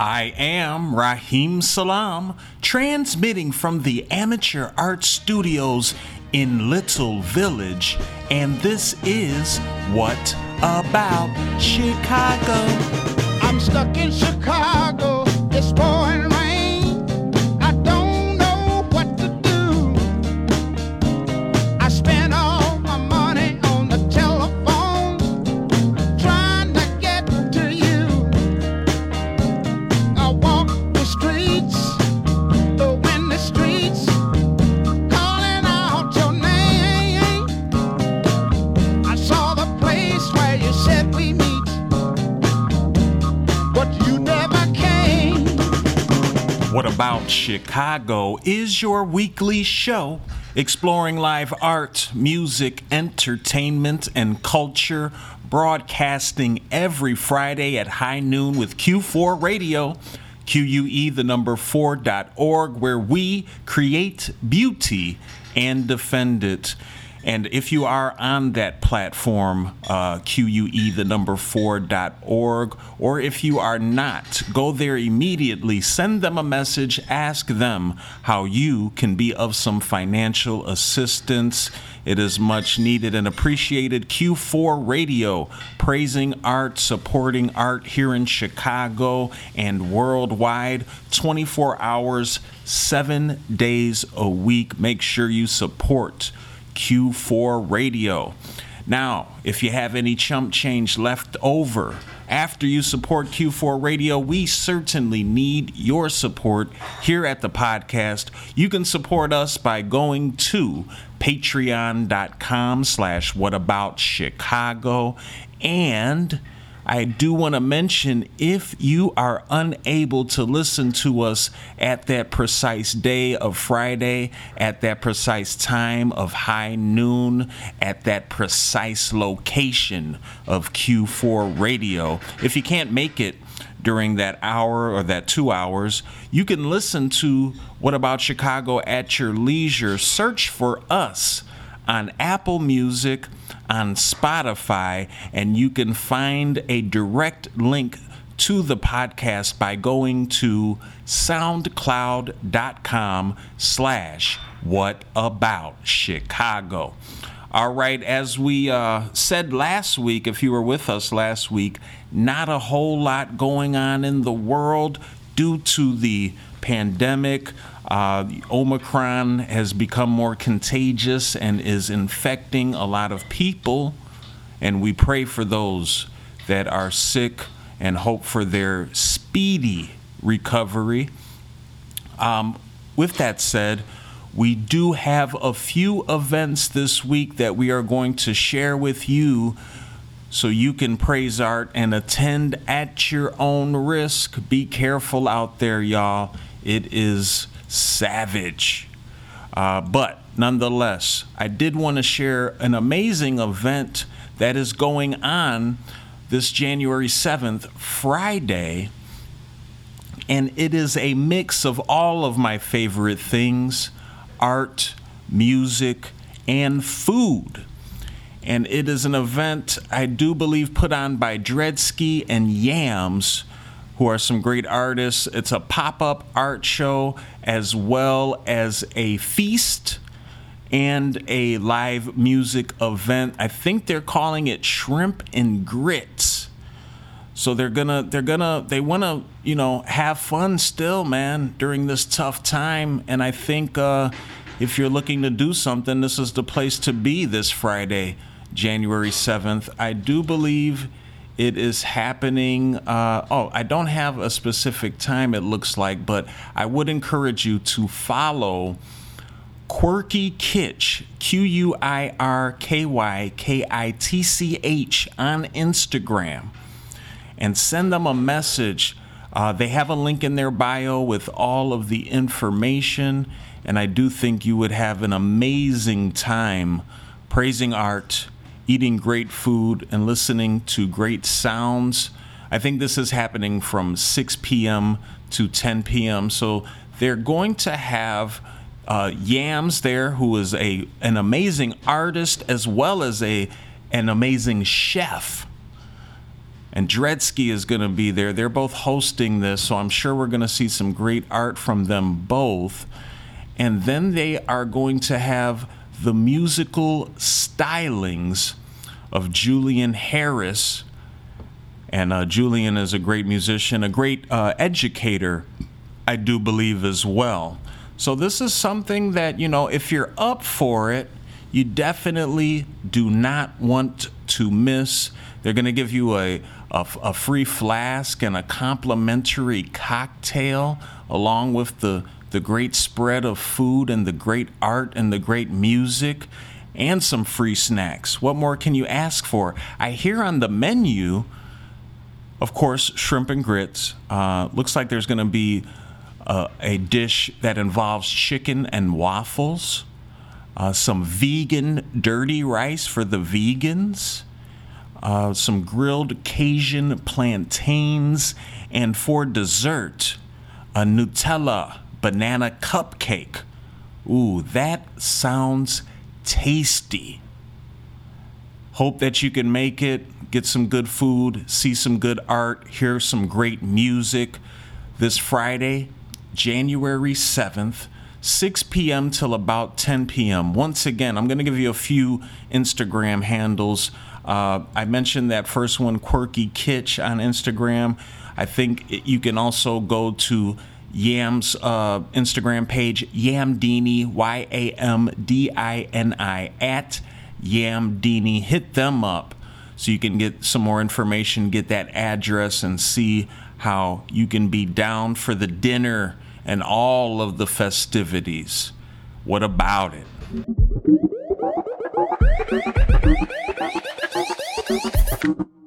I am Rahim Salam, transmitting from the Amateur Art Studios in Little Village, and this is What About Chicago? I'm stuck in Chicago. It's pouring About Chicago is your weekly show exploring live art, music, entertainment, and culture, broadcasting every Friday at high noon with Q4 Radio. QUE, the number 4.org, where we create beauty and defend it. And if you are on that platform, uh, QUE, the number 4.org, or if you are not, go there immediately, send them a message, ask them how you can be of some financial assistance. It is much needed and appreciated. Q4 Radio, praising art, supporting art here in Chicago and worldwide, 24 hours, seven days a week. Make sure you support. Q4 Radio. Now, if you have any chump change left over after you support Q4 Radio, we certainly need your support here at the podcast. You can support us by going to patreon.com slash whataboutchicago and I do want to mention if you are unable to listen to us at that precise day of Friday, at that precise time of high noon, at that precise location of Q4 radio, if you can't make it, during that hour or that two hours, you can listen to What About Chicago at your leisure. Search for us on Apple Music, on Spotify, and you can find a direct link to the podcast by going to soundcloud.com slash what about chicago. All right as we uh, said last week if you were with us last week not a whole lot going on in the world due to the pandemic uh, Omicron has become more contagious and is infecting a lot of people, and we pray for those that are sick and hope for their speedy recovery. Um, with that said, we do have a few events this week that we are going to share with you so you can praise art and attend at your own risk. Be careful out there, y'all. It is savage. Uh, but nonetheless, I did want to share an amazing event that is going on this January 7th, Friday. And it is a mix of all of my favorite things art, music, and food. And it is an event I do believe put on by Dredsky and Yams who are some great artists. It's a pop up art show as well as a feast and a live music event. I think they're calling it Shrimp and Grits. So they're gonna, they're gonna, they wanna, you know, have fun still, man, during this tough time. And I think uh, if you're looking to do something, this is the place to be this Friday, January 7th. I do believe it is happening. Uh, oh, I don't have a specific time, it looks like, but I would encourage you to follow Quirky Kitch, Q U I R K Y K I T C H, on Instagram and send them a message. Uh, they have a link in their bio with all of the information, and I do think you would have an amazing time praising art eating great food and listening to great sounds. I think this is happening from 6 p.m. to 10 p.m. So they're going to have uh, Yams there, who is a an amazing artist as well as a an amazing chef. and Dredsky is going to be there. They're both hosting this, so I'm sure we're going to see some great art from them both. And then they are going to have the musical stylings of Julian Harris. And uh, Julian is a great musician, a great uh, educator, I do believe, as well. So, this is something that, you know, if you're up for it, you definitely do not want to miss. They're going to give you a, a, a, free flask and a complimentary cocktail along with the, the great spread of food and the great art and the great music and some free snacks. What more can you ask for? I hear on the menu, of course, shrimp and grits. Uh, looks like there's going to be uh, a dish that involves chicken and waffles, uh, some vegan dirty rice for the vegans, uh, some grilled Cajun plantains, and for dessert, a Nutella banana cupcake. Ooh, that sounds tasty. Hope that you can make it, get some good food, see some good art, hear some great music this Friday, January 7th. 6 p.m. till about 10 p.m. Once again, I'm going to give you a few Instagram handles. Uh, I mentioned that first one, Quirky Kitch, on Instagram. I think you can also go to Yam's uh, Instagram page, Yamdini, Y A M D I N I, at Yamdini. Hit them up so you can get some more information, get that address, and see how you can be down for the dinner and all of the festivities. What about it? Well, they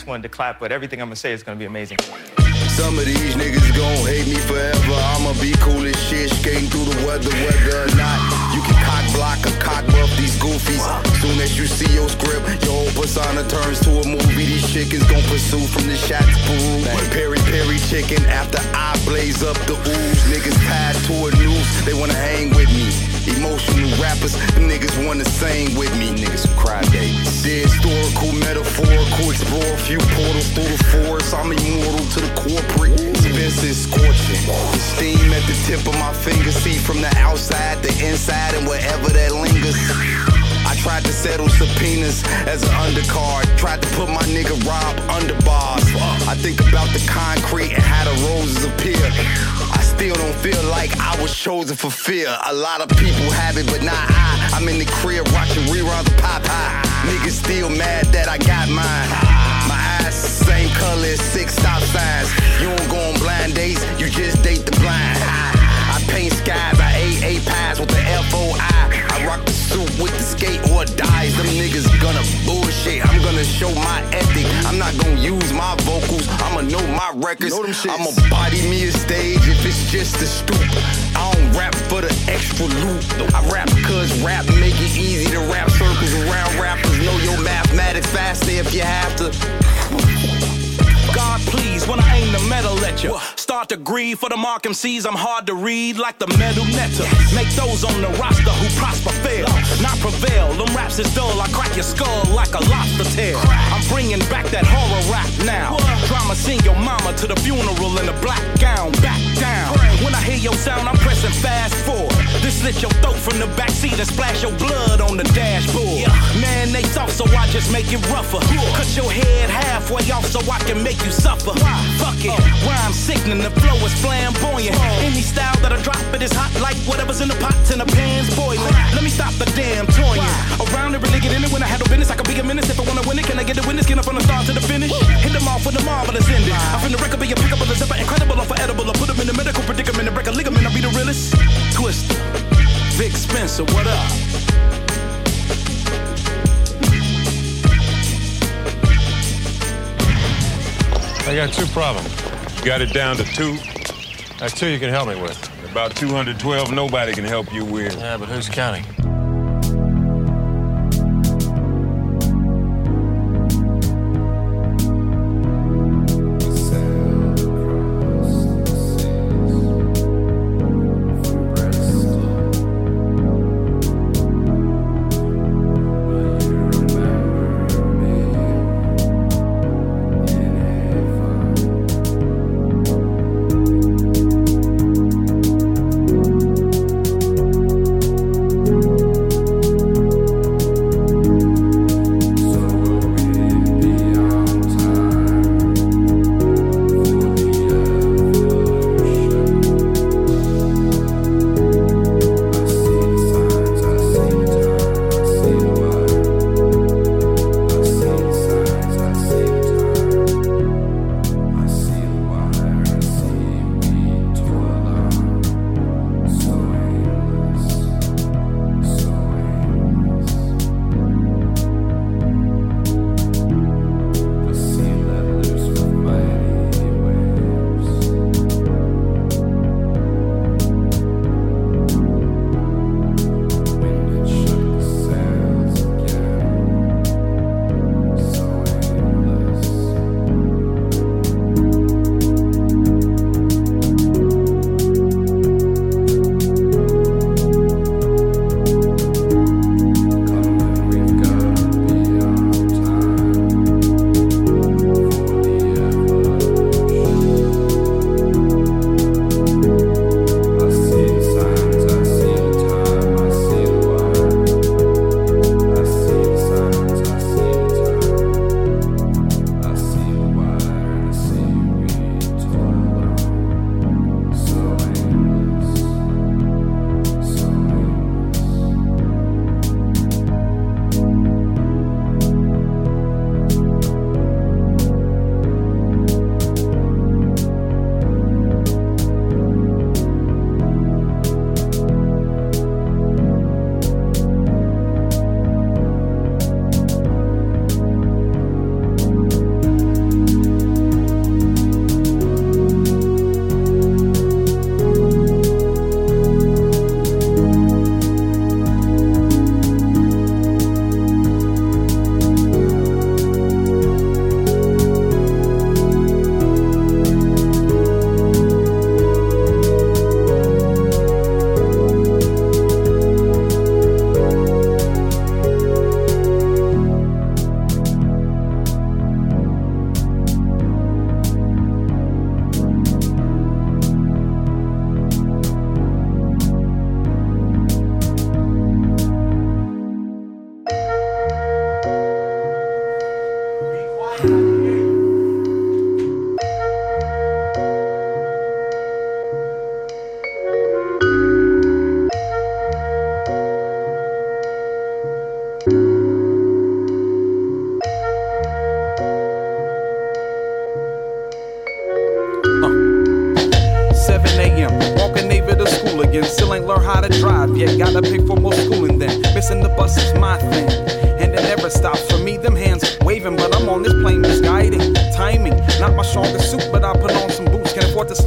Guys wanted to clap, but everything I'm gonna say is gonna be amazing. Some of these niggas gon' hate me forever. I'ma be cool as shit, skating through the weather, whether or not you can cock block or cock buff these goofies. Soon as you see your script, your persona turns to a movie. These chickens gon' pursue from the shot to peri peri chicken after I blaze up the ooze. Niggas tied to a noose, they wanna hang with me. Emotional rappers, them niggas wanna sing with me. Niggas cry babies. The historical, metaphorical, explore a few portals through the forest. I'm immortal to the corporate. Spence is scorching. The steam at the tip of my finger. See from the outside, the inside, and wherever that lingers. Tried to settle subpoenas as an undercard. Tried to put my nigga Rob under bars. I think about the concrete and how the roses appear. I still don't feel like I was chosen for fear. A lot of people have it, but not I. I'm in the crib watching reruns of Popeye. Niggas still mad that I got mine. My eyes same color as six stop signs. You don't go on blind dates, you just date the blind. I paint skies, I ate eight pies with the F-O-I. I rock the suit with the skate or dies. Them niggas gonna bullshit. I'm gonna show my ethic. I'm not gonna use my vocals. I'ma know my records. I'ma body me a stage if it's just a stoop. I don't rap for the extra loot. I rap cause rap make it easy to rap circles around rappers. Know your mathematics faster if you have to. God, please, when I aim the metal at you. Start to grieve for the mark MCs, I'm hard to read like the metal netter. Make those on the roster who prosper fail, not prevail. Them raps is dull, I crack your skull like a lobster tail. I'm bringing back that horror rap now. Drama sing your mama to the funeral in a black gown, back down. When I hear your sound, I'm pressing fast forward. This slit your throat from the backseat and splash your blood on the dashboard. Man, they soft, so I just make it rougher. Cut your head halfway off so I can make you suffer. Why? Fuck it, rhyme sickening, the flow is flamboyant. Any style that I drop, it is hot like whatever's in the pots and the pan's boiling. Let me stop the damn toying. Around it, really get in it when I handle business. I can be a menace if I wanna win it. Can I get a witness? Get up from the start to the finish. Hit them off with the marvelous ending. I finna record be a pickable, a zipper, incredible, unforgettable. I put them in the medical predicament and break a ligament. I be the realest. Twista, Vic Spencer, what up? I got two problems. You got it down to two. That's two you can help me with. About 212, nobody can help you with. Yeah, but who's counting?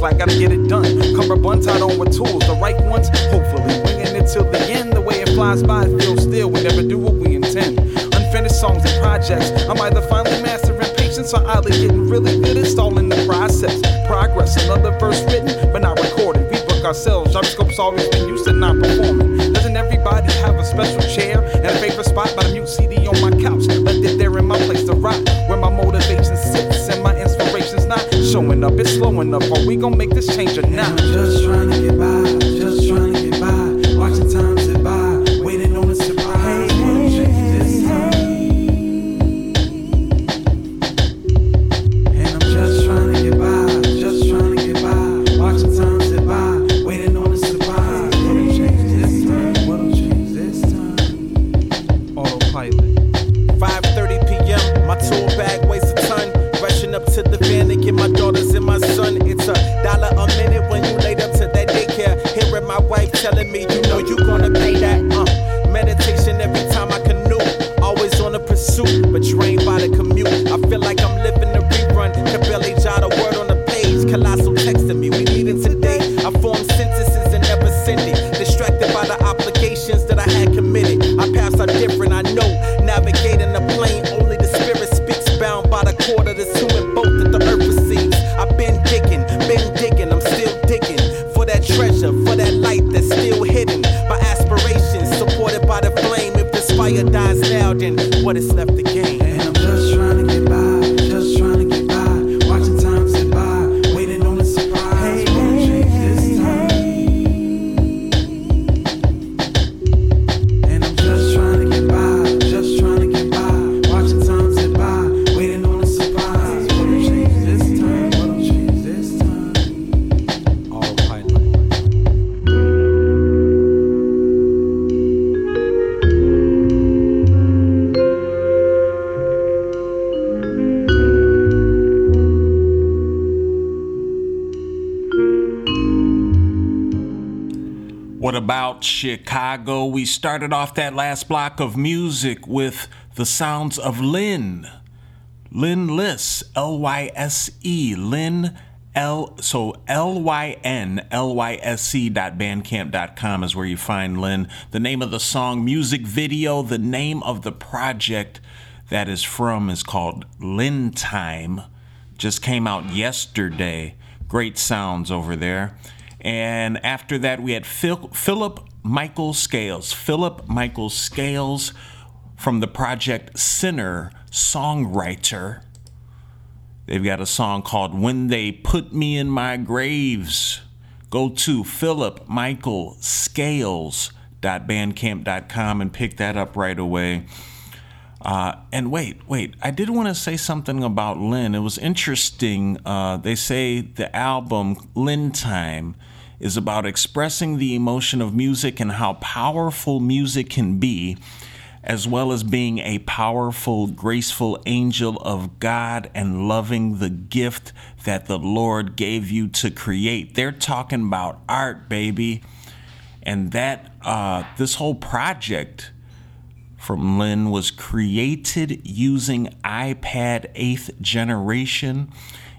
Slack, gotta get it done. Cummerbund tied on with tools, the right ones, hopefully. Winging it till the end, the way it flies by, it feels still. We never do what we intend. Unfinished songs and projects, I'm either finally mastering patience or either getting really good at stalling the process. Progress, another verse written, but not recorded. We book ourselves, Jyroscope's always been used to not performing. Doesn't everybody have a special chair and a favorite spot by up. It's slowing up. Are we gonna make this change or not? Just trying to get by, We started off that last block of music with the sounds of Lynn. Lynn Lyse, L Y S E, Lynn L so L Y N L Y S E dot bandcamp dot com is where you find Lynn. The name of the song, music video, the name of the project that is from is called Lynn Time. Just came out yesterday. Great sounds over there. And after that, we had Phil, Philip Michael Scales. Philip Michael Scales from the project Sinner Songwriter. They've got a song called When They Put Me in My Graves. Go to philipmichaelscales.bandcamp.com and pick that up right away. Uh, and wait, wait, I did want to say something about Lynn. It was interesting. Uh, they say the album Lynn Time is about expressing the emotion of music and how powerful music can be, as well as being a powerful, graceful angel of God and loving the gift that the Lord gave you to create. They're talking about art, baby. And that, uh, this whole project from Lynn was created using iPad 8th generation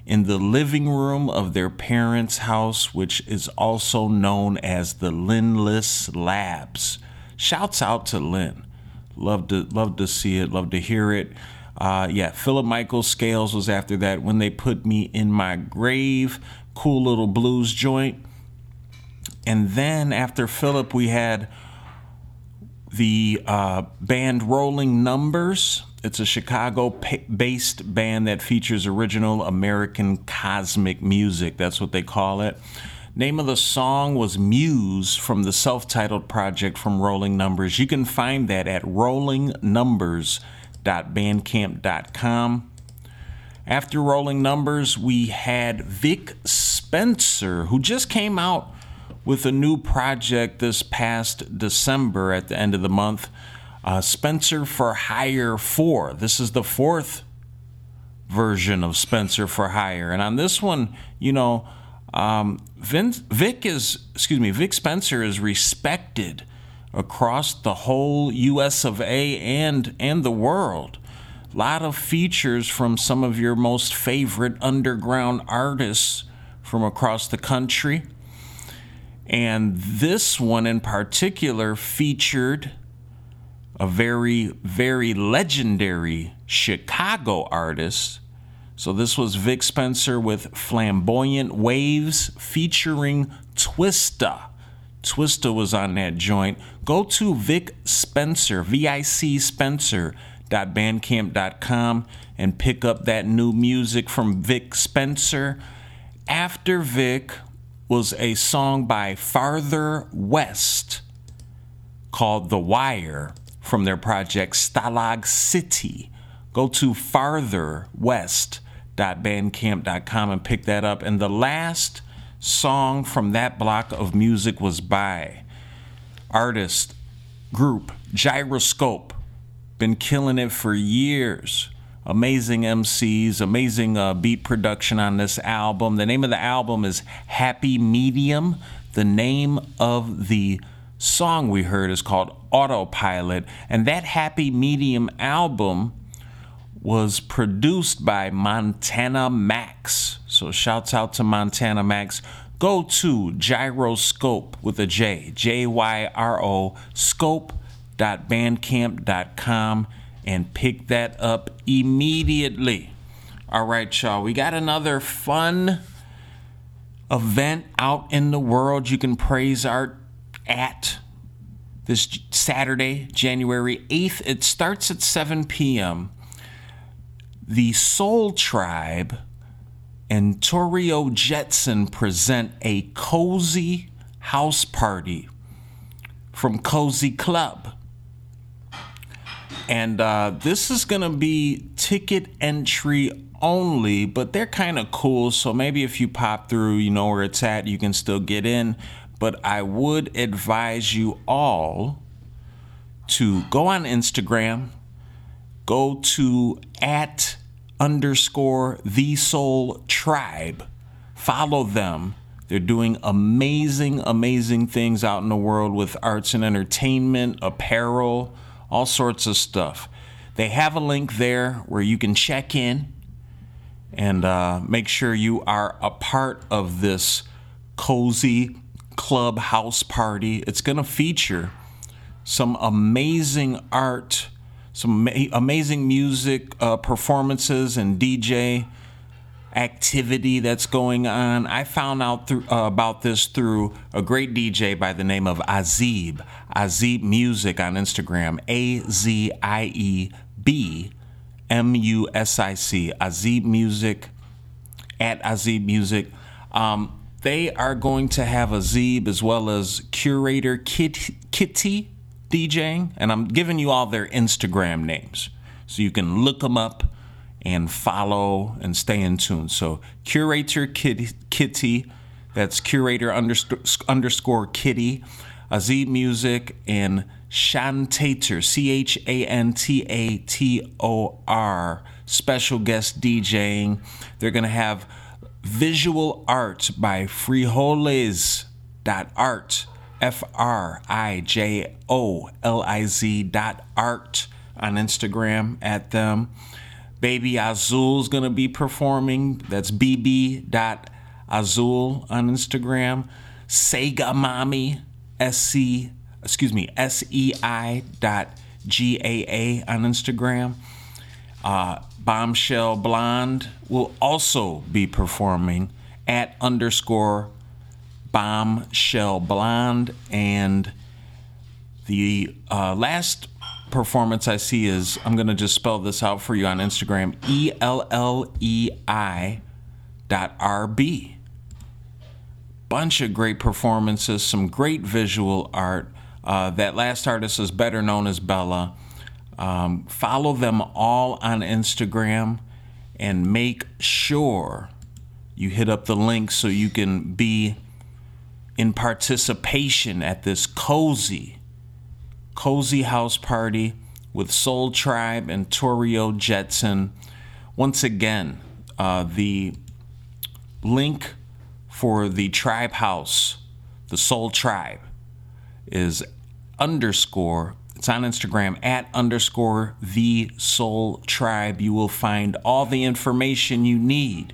in the living room of their parents' house, which is also known as the Linless Labs. Shouts out to Lynn. Love to love to see it, love to hear it. Uh, yeah, Philip Michael Scales was after that when they put me in my grave. Cool little blues joint. And then after Philip, we had the uh, band Rolling Numbers. It's a Chicago based band that features original American cosmic music. That's what they call it. Name of the song was Muse from the self titled project from Rolling Numbers. You can find that at rollingnumbers.bandcamp.com. After Rolling Numbers, we had Vic Spencer, who just came out with a new project this past December at the end of the month. Uh, Spencer for Hire 4. This is the fourth version of Spencer for Hire. And on this one, you know, Um, Vic is, excuse me, Vic Spencer is respected across the whole U.S. of A. and and the world. A lot of features from some of your most favorite underground artists from across the country. And this one in particular featured a very, very legendary Chicago artist. So this was Vic Spencer with Flamboyant Waves featuring Twista. Twista was on that joint. Go to Vic Spencer, V I C Spencer.bandcamp.com and pick up that new music from Vic Spencer. After Vic was a song by Farther West called The Wire from their project Stalag City. Go to fartherwest.bandcamp.com and pick that up. And the last song from that block of music was by artist group Jyroscope. Been killing it for years. Amazing MCs, amazing uh, beat production on this album. The name of the album is Happy Medium. The name of the song we heard is called Autopilot. And that Happy Medium album was produced by Montana Max. So shouts out to Montana Max. Go to Jyroscope with a J, J Y R O, scope.bandcamp.com and pick that up immediately. All right, y'all, we got another fun event out in the world you can praise art at this Saturday, January 8th. It starts at 7 p.m. The Soul Tribe and Torio Jetson present a cozy house party from Cozy Club. And uh, this is going to be ticket entry only, but they're kind of cool. So maybe if you pop through, you know where it's at, you can still get in. But I would advise you all to go on Instagram, go to at underscore the soul tribe, follow them. They're doing amazing, amazing things out in the world with arts and entertainment, apparel, all sorts of stuff. They have a link there where you can check in and uh, make sure you are a part of this cozy club house party. It's going to feature some amazing art, some amazing music uh, performances, and DJ activity that's going on. I found out through, uh, about this through a great DJ by the name of Azieb, Azieb Music on Instagram, A Z I E B M U S I C, Azieb Music, at Azieb Music. Um, they are going to have Azieb as well as curator Kit, Kitty DJing, and I'm giving you all their Instagram names so you can look them up and follow and stay in tune. So, curator Kitty, Kitty that's curator underscore, Kitty, Azieb Music, and Chantator, C H A N T A T O R, special guest DJing. They're going to have visual art by frijoles.art, F R I J O L I Z dot art on Instagram at them. Baby Azul's gonna be performing. That's bb dot Azul on Instagram. Sega Mommy, S C, excuse me, S E I dot G A A on Instagram. Uh, Bombshell Blonde will also be performing at underscore Bombshell Blonde. And the uh, last performance I see is I'm going to just spell this out for you on Instagram E L L E I dot R B. Bunch of great performances, some great visual art. Uh, that last artist is better known as Bella. Um, follow them all on Instagram and make sure you hit up the link so you can be in participation at this cozy, cozy house party with Soul Tribe and Torio Jetson. Once again, uh, the link for the tribe house, the Soul Tribe, is underscore it's on Instagram at underscore the soul tribe. You will find all the information you need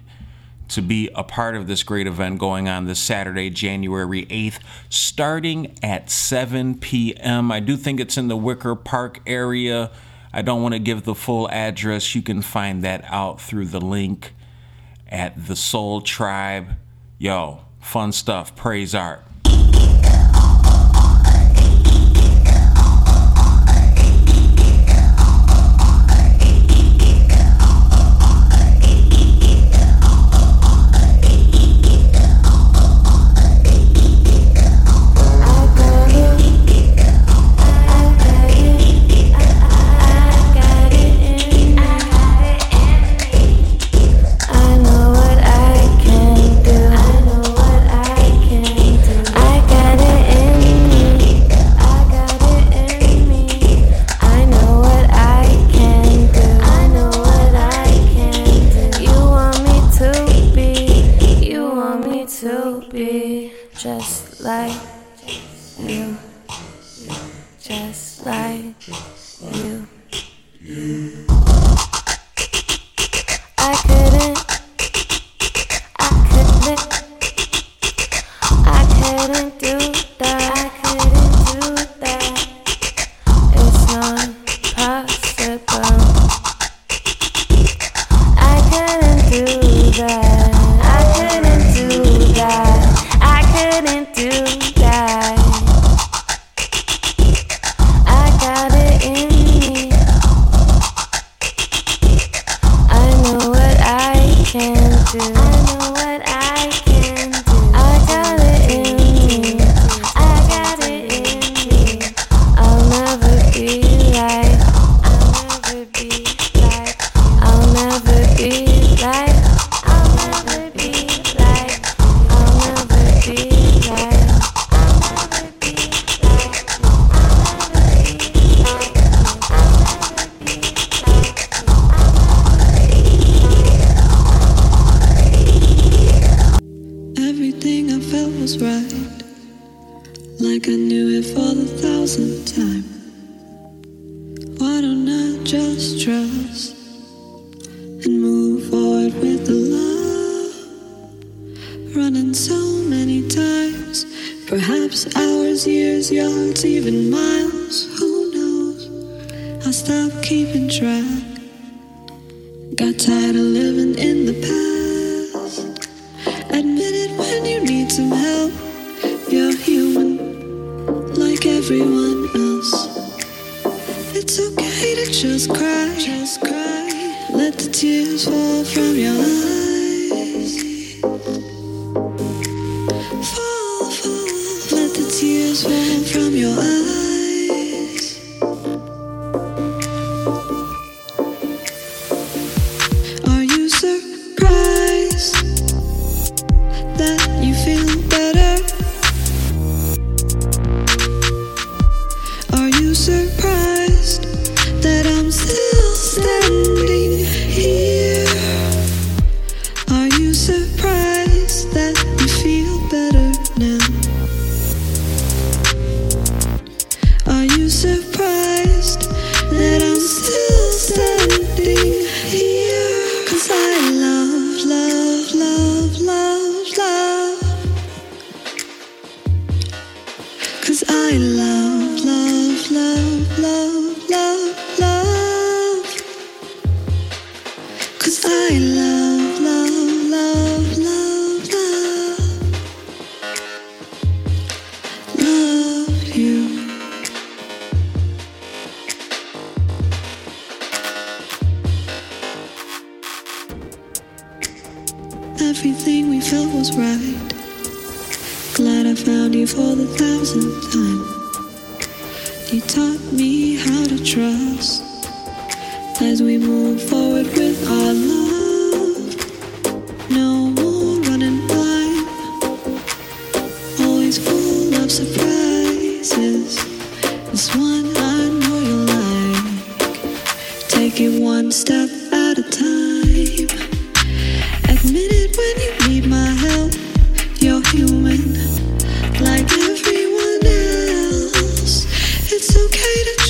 to be a part of this great event going on this Saturday, January 8th, starting at 7 p.m. I do think it's in the Wicker Park area. I don't want to give the full address. You can find that out through the link at the Soul Tribe. Yo, fun stuff. Praise art. Yes.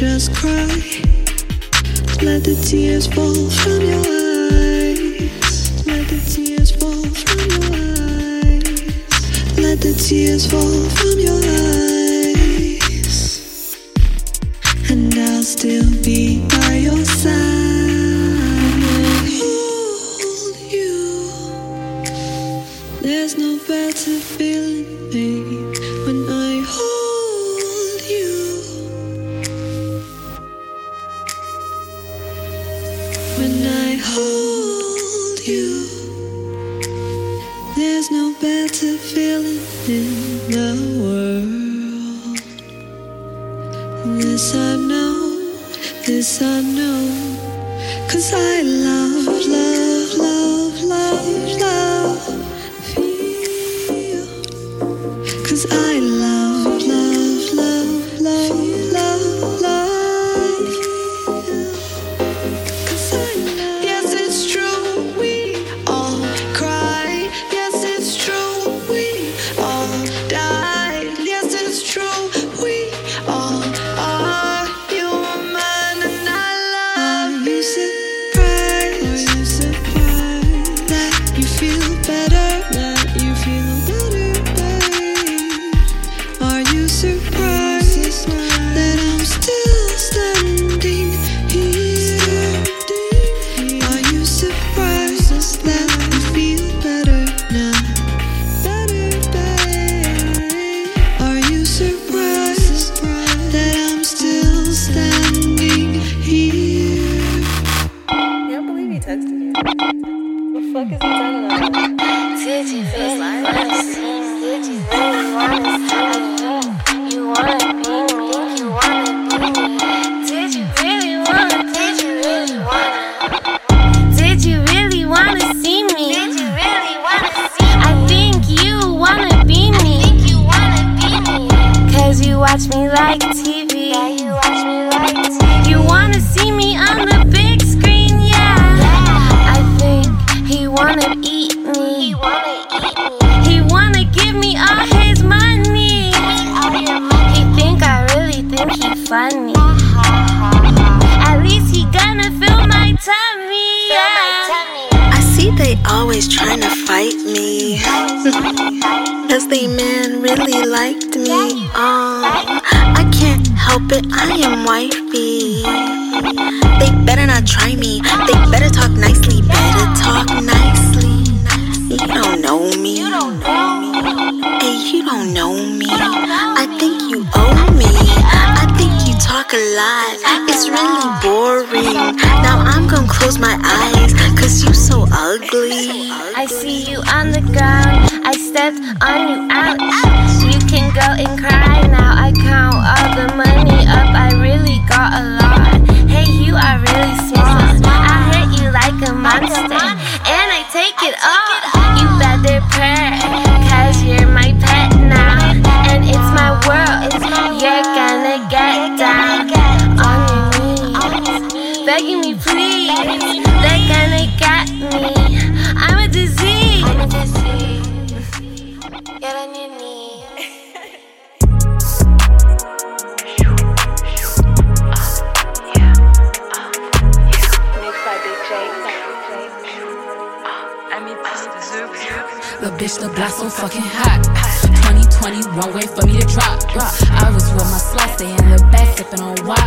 just cry. Let the tears fall from your eyes. Let the tears fall from your eyes. Let the tears fall from your eyes. bitch, the block so fucking hot. 2020, one way for me to drop. I was with my slice, they in the back, sipping on wop.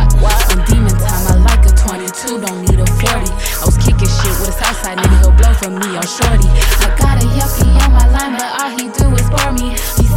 On demon time, I like a 22, don't need a 40. I was kicking shit with a Southside nigga, go blow for me, I'm shorty. I got a yucky on my line, but all he do is bar me. He's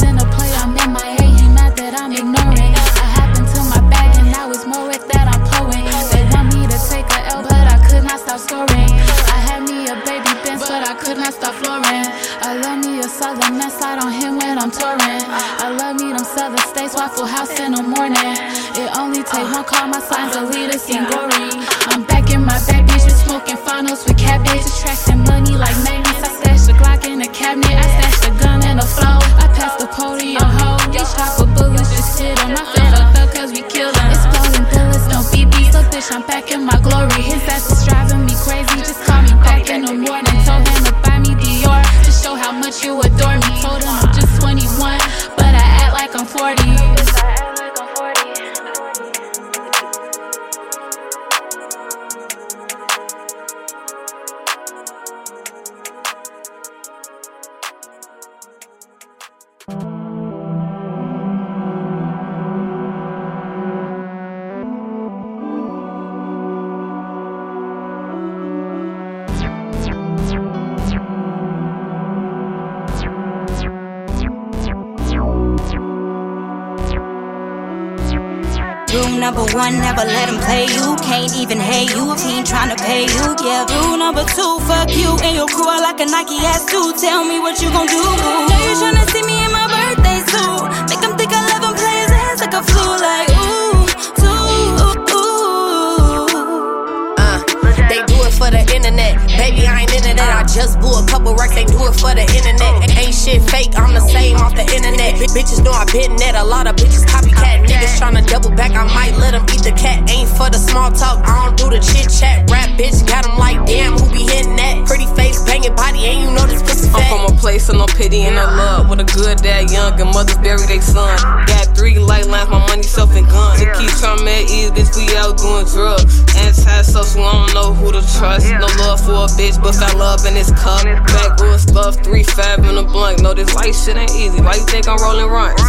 Nike ass too. Tell me what you gon' do. Now you tryna see me in my birthday suit. Make him think I love him, play his ass like a flu. Like, ooh, too, ooh. Uh, they do it for the internet. Baby, I ain't into that. I just couple racks. They do it for the internet. Ain't shit fake. I'm the same off the internet. B- bitches know I been net. A lot of bitches copycat. Niggas tryna double back. I might let them eat the cat. Ain't for the small talk. I don't do the chit chat. Rap bitch got them like damn. Who be hitting that? Pretty face, banging body. Ain't you know this pussy I'm from a place of no pity and no love. With a good dad, young, and mothers bury their son. Got three light lines, my money, self, and guns. To keep trying to ease this, we out doing drugs. Anti-social, I don't know who to trust. No love for a bitch, but found love in this cup. Backwoods stuff, three five in a blunt. No, this life shit ain't easy. Why you think I'm rolling runs?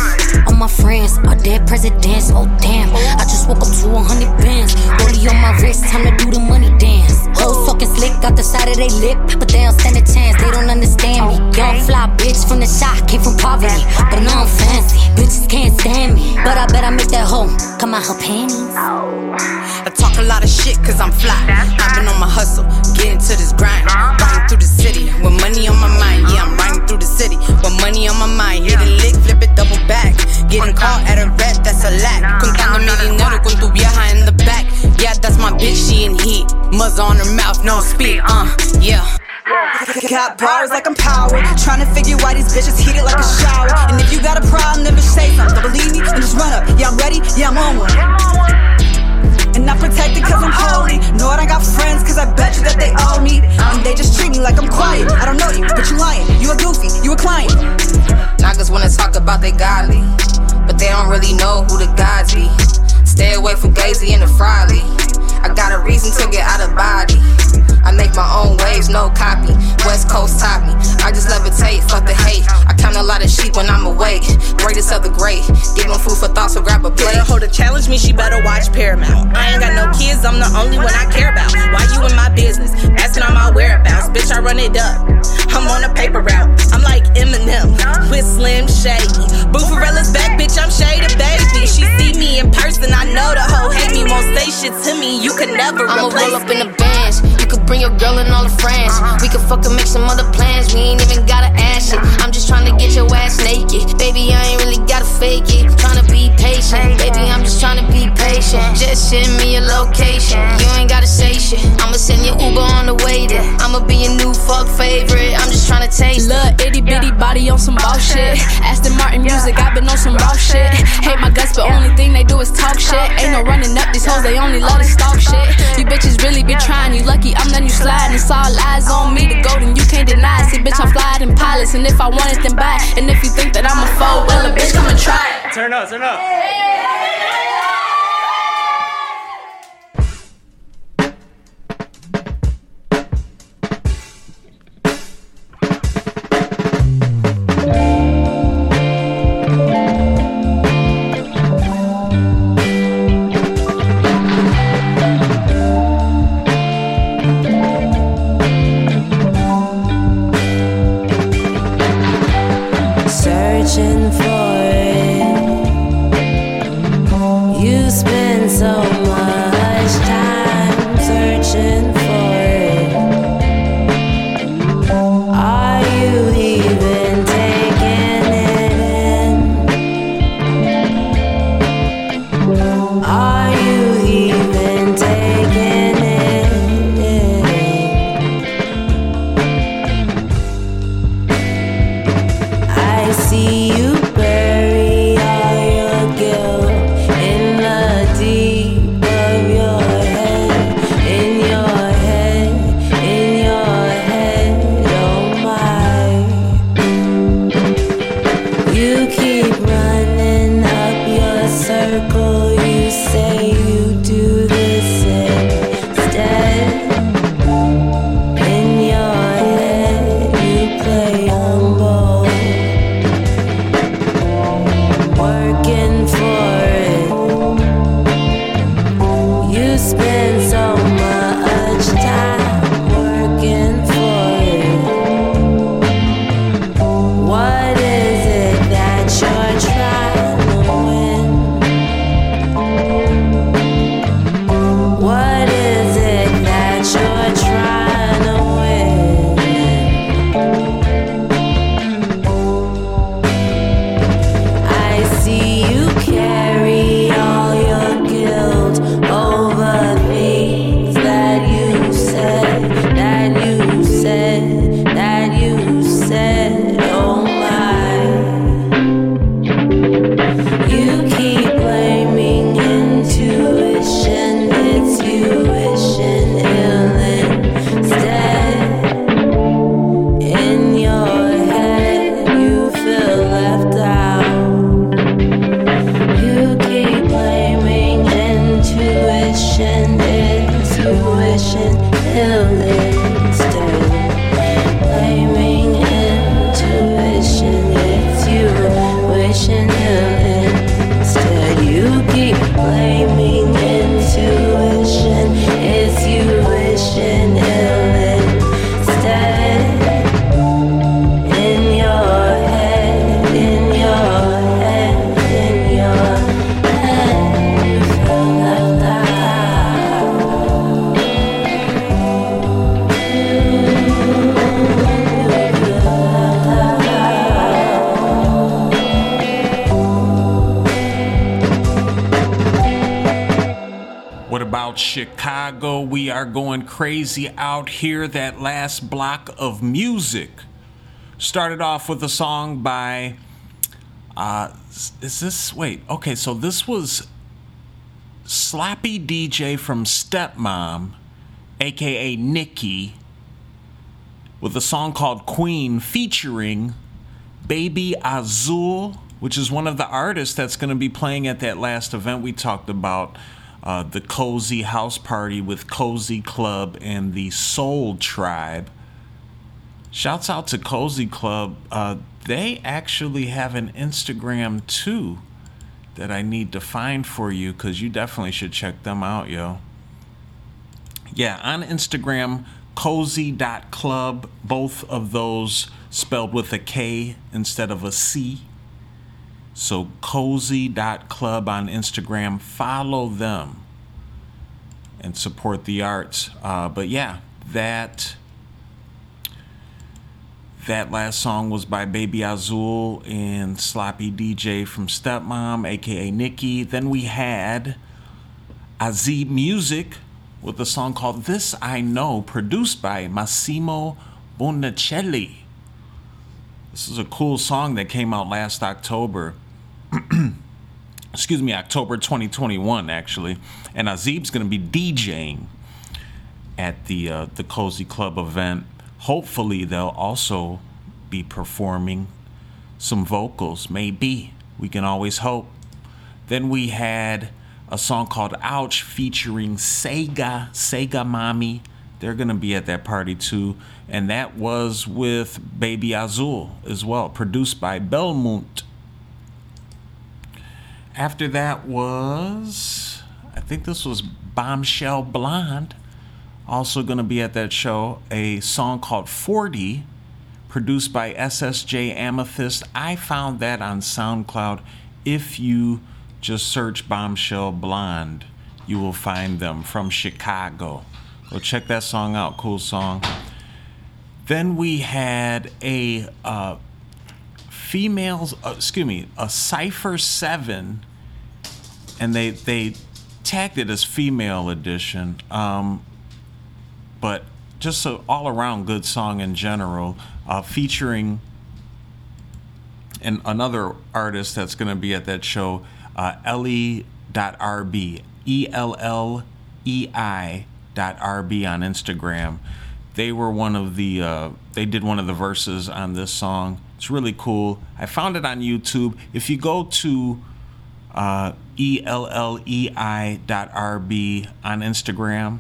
All my friends are dead presidents. Oh damn, I just woke up to a hundred bands. Rollie on my wrist, time to do the money dance. Hoes talking slick out the side of they lip, but they don't stand a chance. They don't understand me. Young fly bitch from the shop, came from poverty, but now I'm fancy. Bitches can't stand me, but I bet I make that home. Come out her panties. I talk a lot of shit cause I'm fly. I've been on my hustle, getting to this grind. Riding through the city with money on my mind. Yeah, I'm riding through the city with money on my mind. Hit a lick, flip it double back. Getting caught at a red, that's a lack. Contando mi dinero con tu vieja in the back. Yeah, that's my bitch, she in heat. Muzz on her mouth, no speed, uh, yeah. Got bars like I'm power. Trying to figure why these bitches heat it like a shower. And if you got a problem, then bitch say something. Don't believe me? Then just run up. Yeah, I'm ready. Yeah, I'm on one. And I'm protected cause I'm holy. Know I got friends cause I bet you that they owe me. And they just treat me like I'm quiet. I don't know you, but you lying. You a goofy, you a client. Niggas wanna talk about they godly, but they don't really know who the gods be. Stay away from Gazy and the Friley. I got a reason to get out of body. I make my own waves, no copy. West Coast top me. I just levitate, fuck the hate. I count a lot of sheep when I'm awake. Greatest of the great. Give them food for thought, so grab a plate. Her hold to challenge me, she better watch Paramount. I ain't got no kids, I'm the only one I care about. Why you in my business? Asking all my whereabouts. Bitch, I run it up. I'm on a paper route. I'm like Eminem with Slim Shady. Boofarella's back, bitch, I'm Shady Baby. She see me in person, I know the hoe hate me. Won't say shit to me, you can never I'ma replace roll up in the You could bring your girl and all the friends. We could fucking make some other plans. We ain't even gotta ask it. I'm just trying to get your ass naked. Baby, I ain't really gotta fake it. Trying to be patient. Baby, I'm just trying to be patient. Just send me a location. You ain't gotta say shit. I'ma send your Uber on the way there. I'ma be your new fuck favorite. I'm just trying to taste it. Little itty bitty body on some boss shit. Aston Martin music, I've been on some raw shit. Hate my guts, but only thing they do is talk shit. Ain't no running up these hoes, they only love to stalk shit. You bitches really be trying, lucky I'm letting you slide. It's all eyes on me, the golden, you can't deny. it. See, bitch, I'm flyer in pilots, and if I want it, then buy it. And if you think that I'm a foe, well, a bitch, come and try it. Turn up, turn up. searching crazy out here. That last block of music started off with a song by. Uh, is this. Wait, okay, so this was Sloppy DJ from Stepmom, aka Nikki, with a song called Queen featuring Baby Azul, which is one of the artists that's going to be playing at that last event we talked about. Uh, the Cozy House Party with Cozy Club and the Soul Tribe. Shouts out to Cozy Club. Uh, they actually have an Instagram too that I need to find for you because you definitely should check them out, yo. Yeah, on Instagram, cozy.club, both of those spelled with a K instead of a C. So cozy.club on Instagram. Follow them and support the arts. Uh, but yeah, that that last song was by Baby Azul and Sloppy DJ from Stepmom, aka Nikki. Then we had Azee Music with a song called This I Know, produced by Massimo Bonicelli. This is a cool song that came out last October. Excuse me, October 2021, actually. And Azieb's going to be DJing at the uh, the Cozy Club event. Hopefully, they'll also be performing some vocals. Maybe we can always hope. Then we had a song called "Ouch" featuring Sega Sega Mommy. They're to be at that party too, and that was with Baby Azul as well, produced by Belmont. After that was, I think this was Bombshell Blonde, also going to be at that show. A song called 40, produced by SSJ Amethyst. I found that on SoundCloud. If you just search Bombshell Blonde, you will find them from Chicago. Go check that song out. Cool song. Then we had a uh, females, uh, excuse me, a Cipher 7, and they they tagged it as female edition. Um, but just an all around good song in general, uh, featuring and another artist that's going to be at that show, uh, Ellie.rb, E L L E I dot RB on Instagram. They were one of the, uh, they did one of the verses on this song. It's really cool. I found it on YouTube. If you go to uh, E L L E I dot RB on Instagram,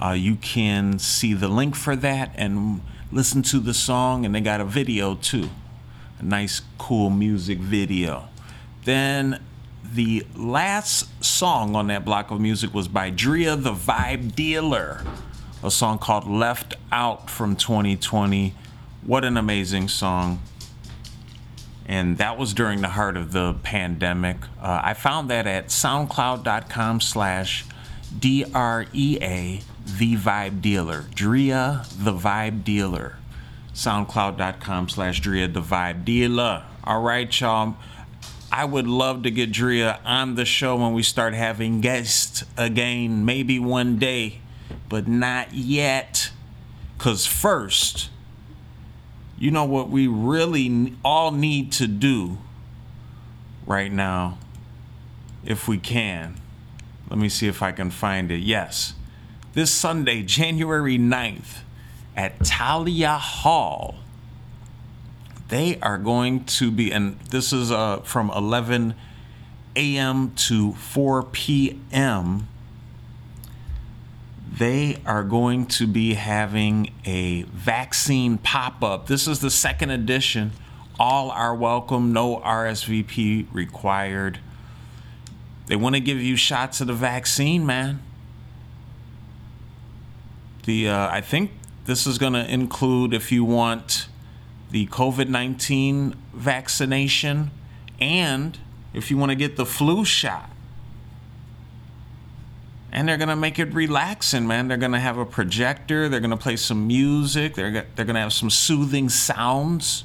uh, you can see the link for that and listen to the song. And they got a video too, a nice, cool music video. Then the last song on that block of music was by Drea the Vibe Dealer, a song called Left Out from 2020. What an amazing song. And that was during the heart of the pandemic. Uh, I found that at soundcloud.com slash D-R-E-A, The Vibe Dealer. Drea the Vibe Dealer. Soundcloud.com slash Drea the Vibe Dealer. All right, y'all. I would love to get Drea on the show when we start having guests again, maybe one day, but not yet. Because first, you know what we really all need to do right now, if we can. Let me see if I can find it. Yes. This Sunday, January 9th, at Thalia Hall they are going to be, and this is uh, from 11 a.m. to 4 p.m. They are going to be having a vaccine pop up. This is the second edition. All are welcome, no RSVP required. They want to give you shots of the vaccine, man. The uh, I think this is going to include if you want the COVID 19 vaccination, and if you want to get the flu shot. And they're to make it relaxing, man. They're to have a projector, they're to play some music, they're, they're to have some soothing sounds.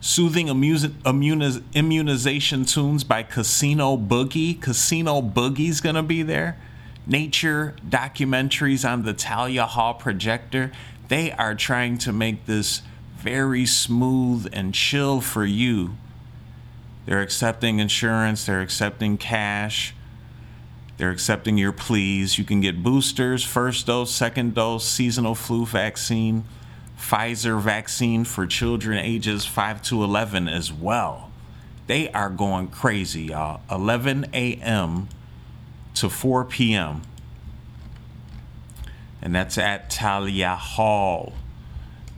Soothing immuniz- immunization tunes by Casino Boogie. Casino Boogie's gonna be there. nature documentaries on the Thalia Hall projector. They are trying to make this very smooth and chill for you. They're accepting insurance, they're accepting cash, they're accepting your pleas. You can get boosters, first dose, second dose, seasonal flu vaccine, Pfizer vaccine for children ages 5 to 11 as well. They are going crazy, y'all. 11 a.m. to 4 p.m. And that's at Thalia Hall.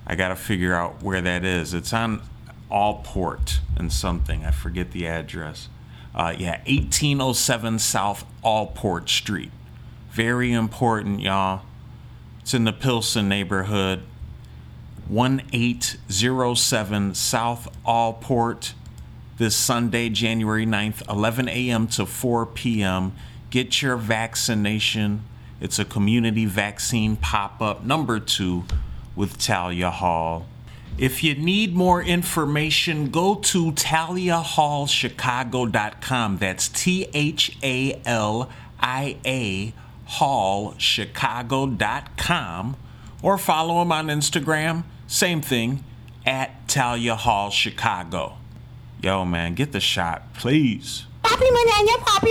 I got to figure out where that is. It's on Allport and something. I forget the address. Uh, yeah, 1807 South Allport Street. Very important, y'all. It's in the Pilsen neighborhood. 1807 South Allport. This Sunday, January 9th, 11 a.m. to 4 p.m. Get your vaccination. It's a community vaccine pop up number two with Thalia Hall. If you need more information, go to thaliahallchicago.com. That's T H A L I A hallchicago.com or follow him on Instagram. Same thing at Thalia Hall Chicago. Yo, man, get the shot, please. Papi mañana, papi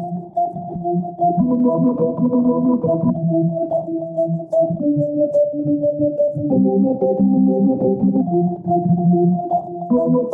Thank you. Mañana.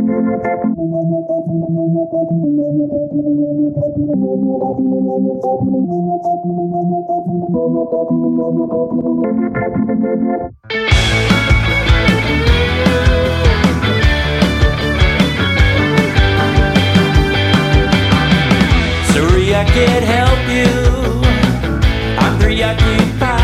Sorry, I can't help you. I'm preoccupied.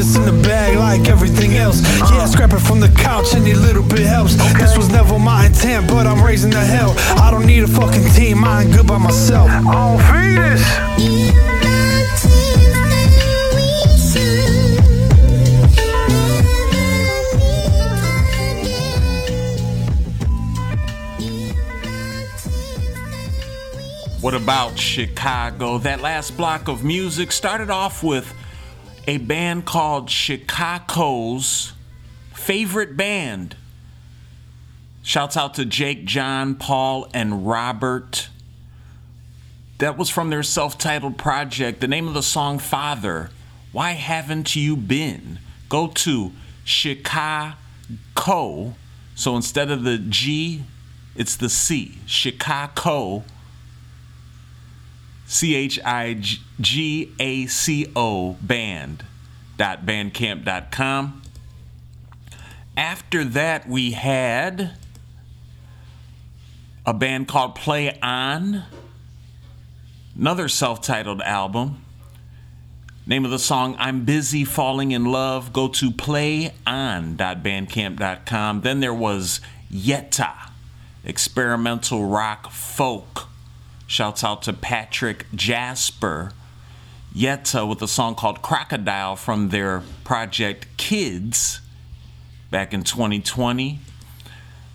This in the bag like everything else. Yeah, scrap it from the couch, any little bit helps. This was never my intent, but I'm raising the hell. I don't need a fucking team, I ain't good by myself. Oh, Venus! What about Chicago? That last block of music started off with a band called Chicago's favorite band. Shouts out to Jake, John, Paul, and Robert. That was from their self titled project. The name of the song, Father. Why haven't you been? Go to Chigaco. So instead of the G, it's the C. Chigaco. C H I G A C O band dot bandcamp.com. After that, we had a band called Play On, another self titled album. Name of the song, I'm Busy Falling in Love. Go to playon.bandcamp.com. Then there was Yetta, experimental rock folk. Shouts out to Patrick Jasper. Yetta with a song called Crocodile from their project Kids back in 2020.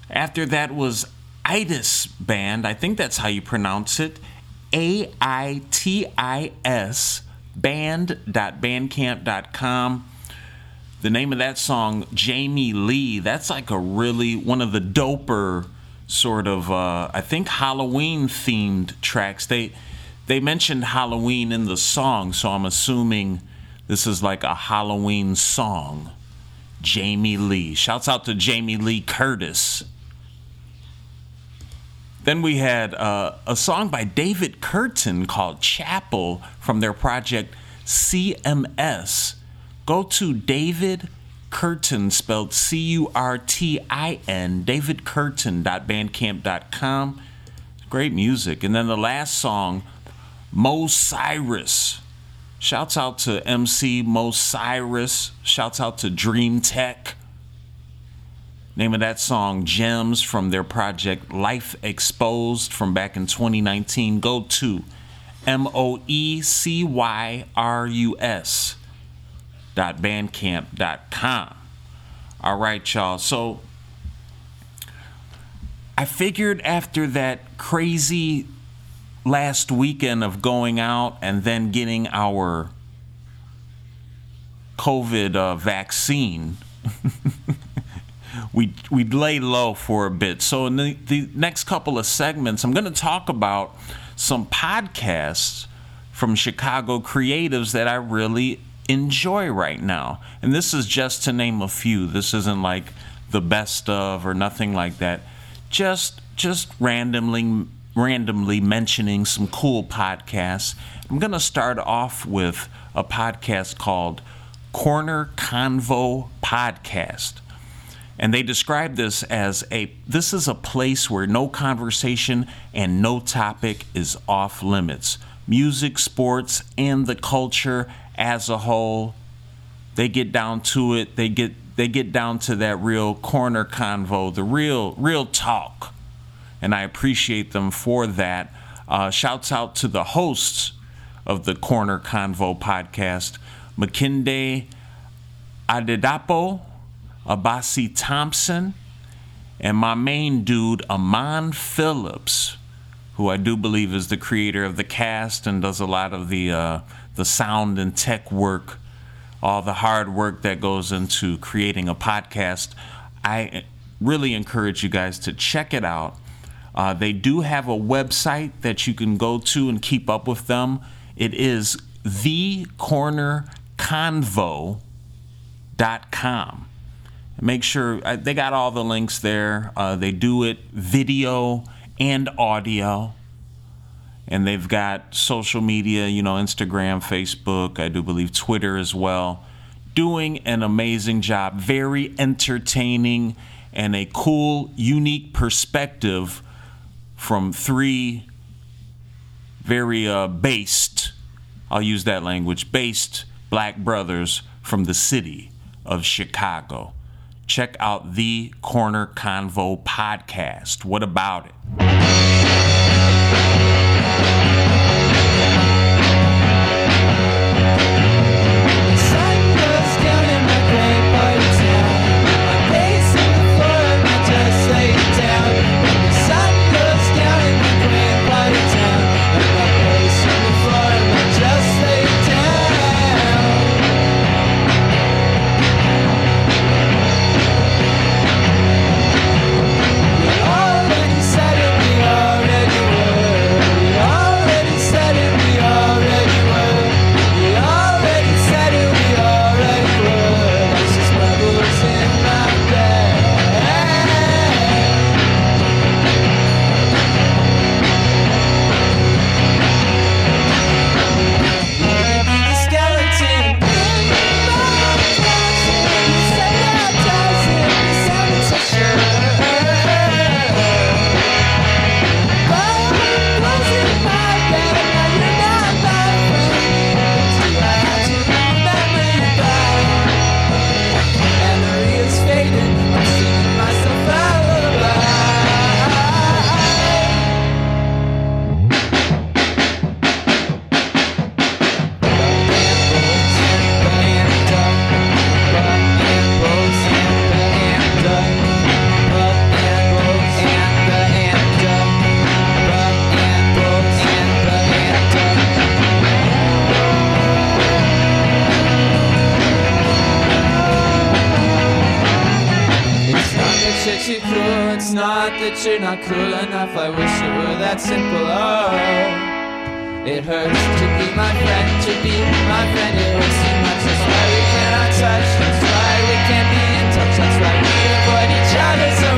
After that was Aitis Band. I think that's how you pronounce it. A I T I S band.bandcamp.com. The name of that song, Jamie Lee, that's like a really one of the doper sort of uh, I think Halloween themed tracks. They they mentioned Halloween in the song, so I'm assuming this is like a Halloween song. Jamie Lee. Shouts out to Jamie Lee Curtis. Then we had uh, a song by David Curtin called Chapel from their project CMS. Go to David Curtin, spelled C U R T I N, davidcurtin.bandcamp.com. Great music. And then the last song, Moe Cyrus. Shouts out to MC Moe Cyrus. Shouts out to Dream Tech. Name of that song, Gems, from their project Life Exposed from back in 2019. Go to M O E C Y R U S dot bandcamp.com. All right, y'all. So I figured after that crazy last weekend of going out and then getting our COVID uh, vaccine, we we'd lay low for a bit. So in the, the next couple of segments, I'm going to talk about some podcasts from Chicago creatives that I really enjoy right now. And this is just to name a few. This isn't like the best of or nothing like that. Just just randomly randomly mentioning some cool podcasts. I'm going to start off with a podcast called Corner Convo Podcast. And they describe this as a this is a place where no conversation and no topic is off limits. Music, sports, and the culture as a whole, they get down to it. They get they get down to that real corner convo, the real real talk. And I appreciate them for that. Uh, shouts out to the hosts of the Corner Convo podcast, McKinday Adedapo, Abasi Thompson, and my main dude, Amon Phillips, who I do believe is the creator of the cast and does a lot of the uh, the sound and tech work, all the hard work that goes into creating a podcast. I really encourage you guys to check it out. Uh, they do have a website that you can go to and keep up with them. It is thecornerconvo.com. Make sure uh, they got all the links there. Uh, they do it video and audio. And they've got social media, you know, Instagram, Facebook, I do believe Twitter as well. Doing an amazing job. Very entertaining and a cool, unique perspective from three very uh, based, I'll use that language, based black brothers from the city of Chicago. Check out the Corner Convo podcast. What about it? That you're not cool enough. I wish it were that simple. Oh, it hurts to be my friend, to be my friend. It hurts too much. That's why we cannot touch. That's why we can't be in touch. That's why we avoid each other so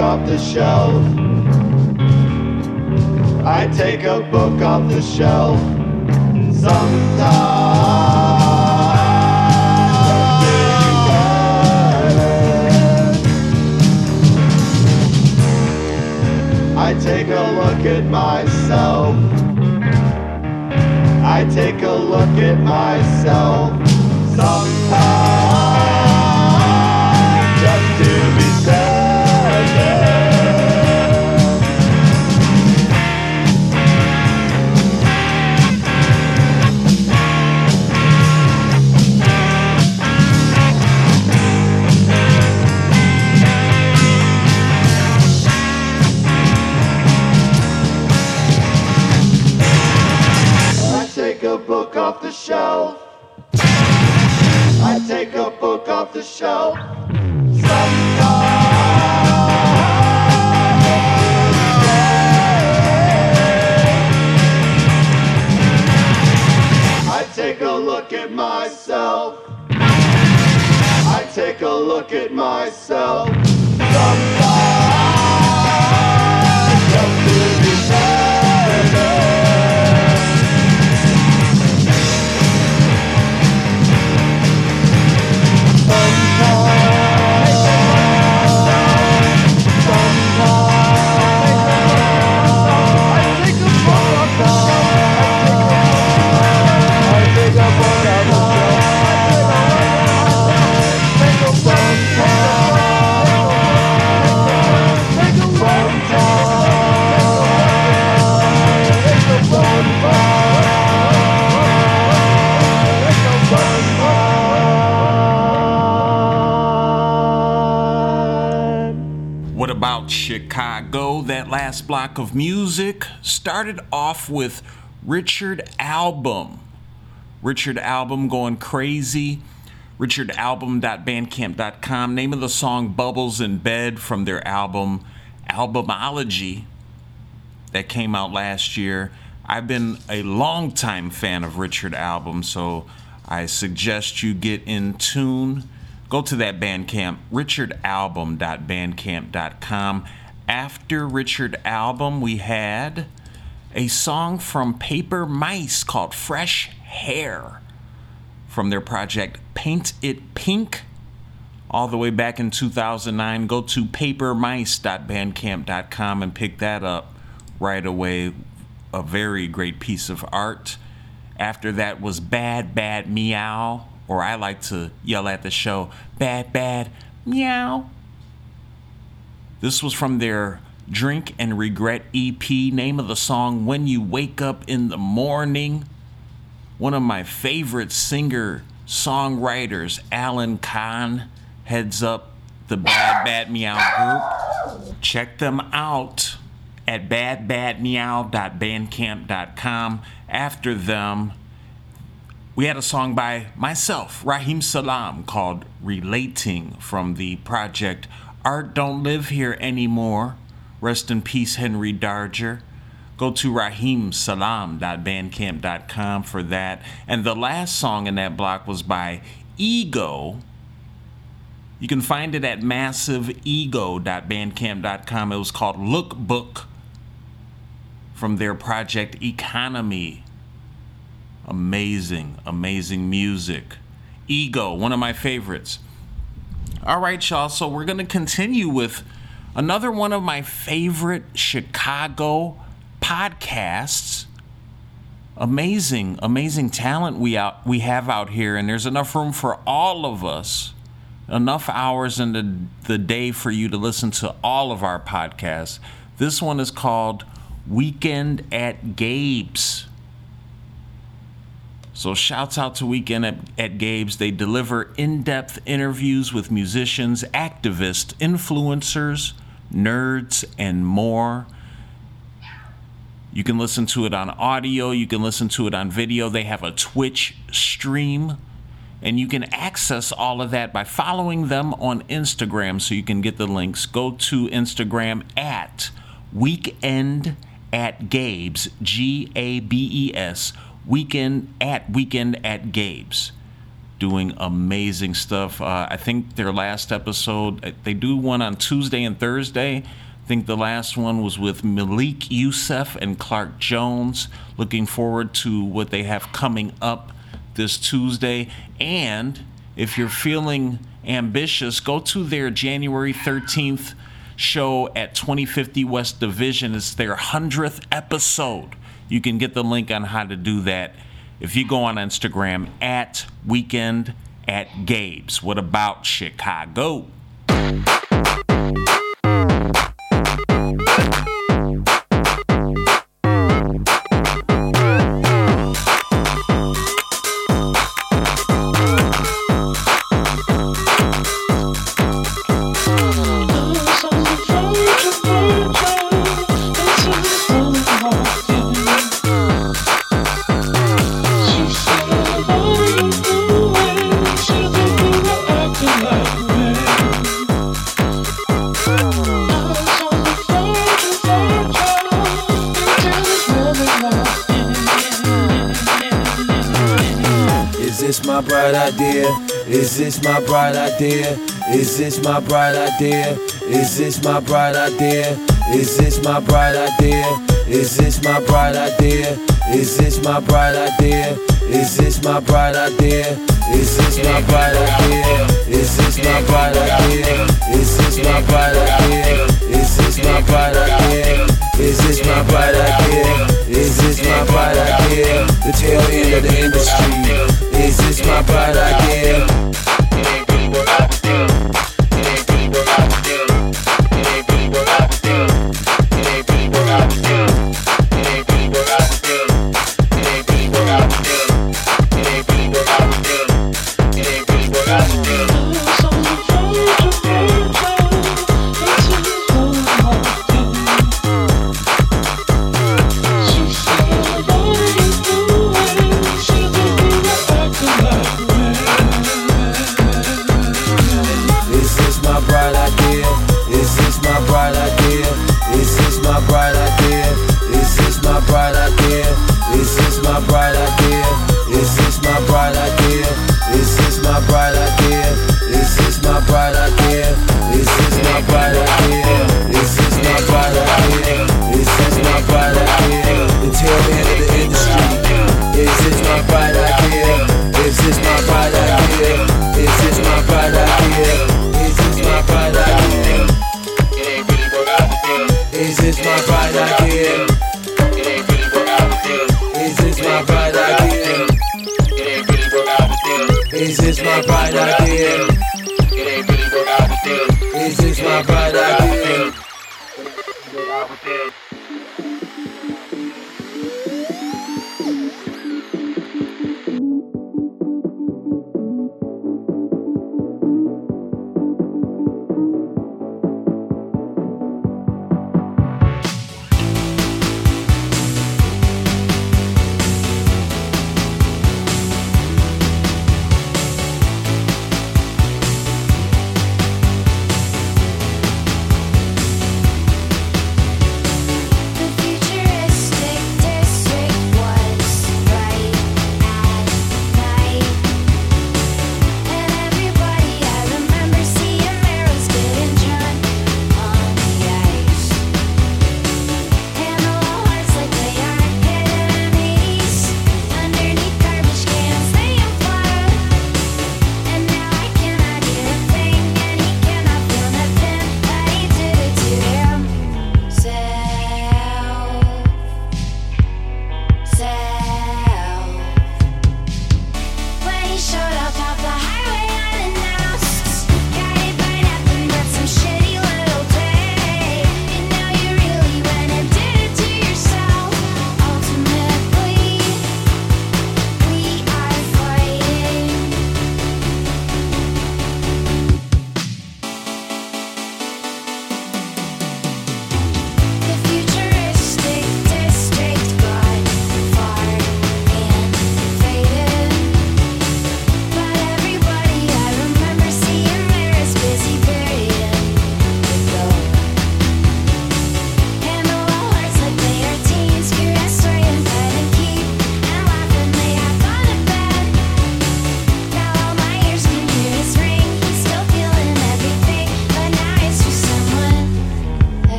off the shelf. I take a book off the shelf. Sometimes. I take a look at myself. I take a look at myself. Sometimes shelf. I take a book off the shelf. I take a look at myself. I take a look at myself. Sometimes last block of music started off with Richard Album. Richard Album going crazy. RichardAlbum.bandcamp.com. Name of the song Bubbles in Bed from their album Albumology that came out last year. I've been a longtime fan of Richard Album, so I suggest you get in tune. Go to that Bandcamp, richardalbum.bandcamp.com. After Richard Album, we had a song from Paper Mice called Fresh Hair from their project Paint It Pink all the way back in 2009. Go to papermice.bandcamp.com and pick that up right away. A very great piece of art. After that was Bad Bad Meow, or I like to yell at the show, Bad Bad Meow. This was from their Drink and Regret EP. Name of the song, When You Wake Up in the Morning. One of my favorite singer songwriters, Alan Kahn, heads up the Bad Bad Meow group. Check them out at badbadmeow.bandcamp.com. After them, we had a song by myself, Raheem Salam, called Relating from the project Art Don't Live Here Anymore. Rest in peace, Henry Darger. Go to raheemsalam.bandcamp.com for that. And the last song in that block was by Ego. You can find it at massiveego.bandcamp.com. It was called Lookbook from their project Economy. Amazing, amazing music. Ego, one of my favorites. All right, y'all. So we're going to continue with another one of my favorite Chicago podcasts. amazing, amazing talent we out we have out here, and there's enough room for all of us. Enough hours in the, the day for you to listen to all of our podcasts. This one is called Weekend at Gabe's. So shouts out to Weekend at, at Gabe's. They deliver in-depth interviews with musicians, activists, influencers, nerds, and more. You can listen to it on audio, you can listen to it on video. They have a Twitch stream. And you can access all of that by following them on Instagram so you can get the links. Go to Instagram at weekend at Gabe's, G A B E S, weekend at weekend at Gabe's. Doing amazing stuff. Uh, I think their last episode, uh, they do one on Tuesday and Thursday. I think the last one was with Malik Yusef and Clark Jones. Looking forward to what they have coming up this Tuesday. And if you're feeling ambitious, go to their January 13th show at 2050 West Division. It's their 100th episode. You can get the link on how to do that if you go on Instagram at weekend at Gabe's. What about Chicago? Idea? Is this my bright idea? Is this my bright idea? Is this my bright idea? Is this my bright idea? Is this my bright idea? Is this my bright idea? Is this my bright idea? Is this my bright idea? Is this my bright idea? Is this my bright idea? Is this my bright idea? Is this my bright idea? The tail end of the industry. Is this my bright idea?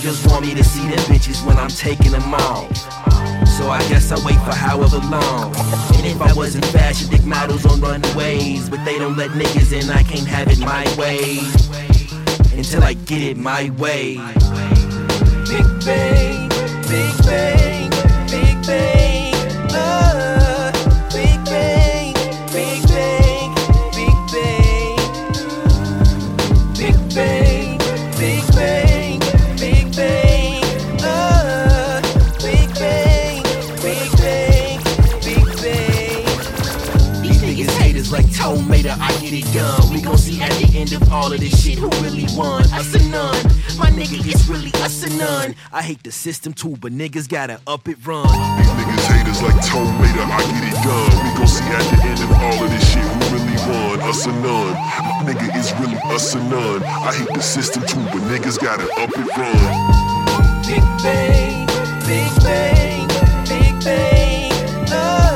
Just want me to see them bitches when I'm taking them off. So I guess I wait for however long. And if I wasn't fashion, dick models on runways. But they don't let niggas in, I can't have it my way. Until I get it my way. Big bang, big bang, big bang. Uh, done. We gon' see at the end of all of this shit who really won. Us or none. My nigga, it's really us or none. I hate the system too, but niggas gotta up it run. These niggas haters like tomato, I get it done. We gon' see at the end of all of this shit who really won. Us or none. My nigga, it's really us or none. I hate the system too, but niggas gotta up it run. Big bang, big bang, big bang. Uh,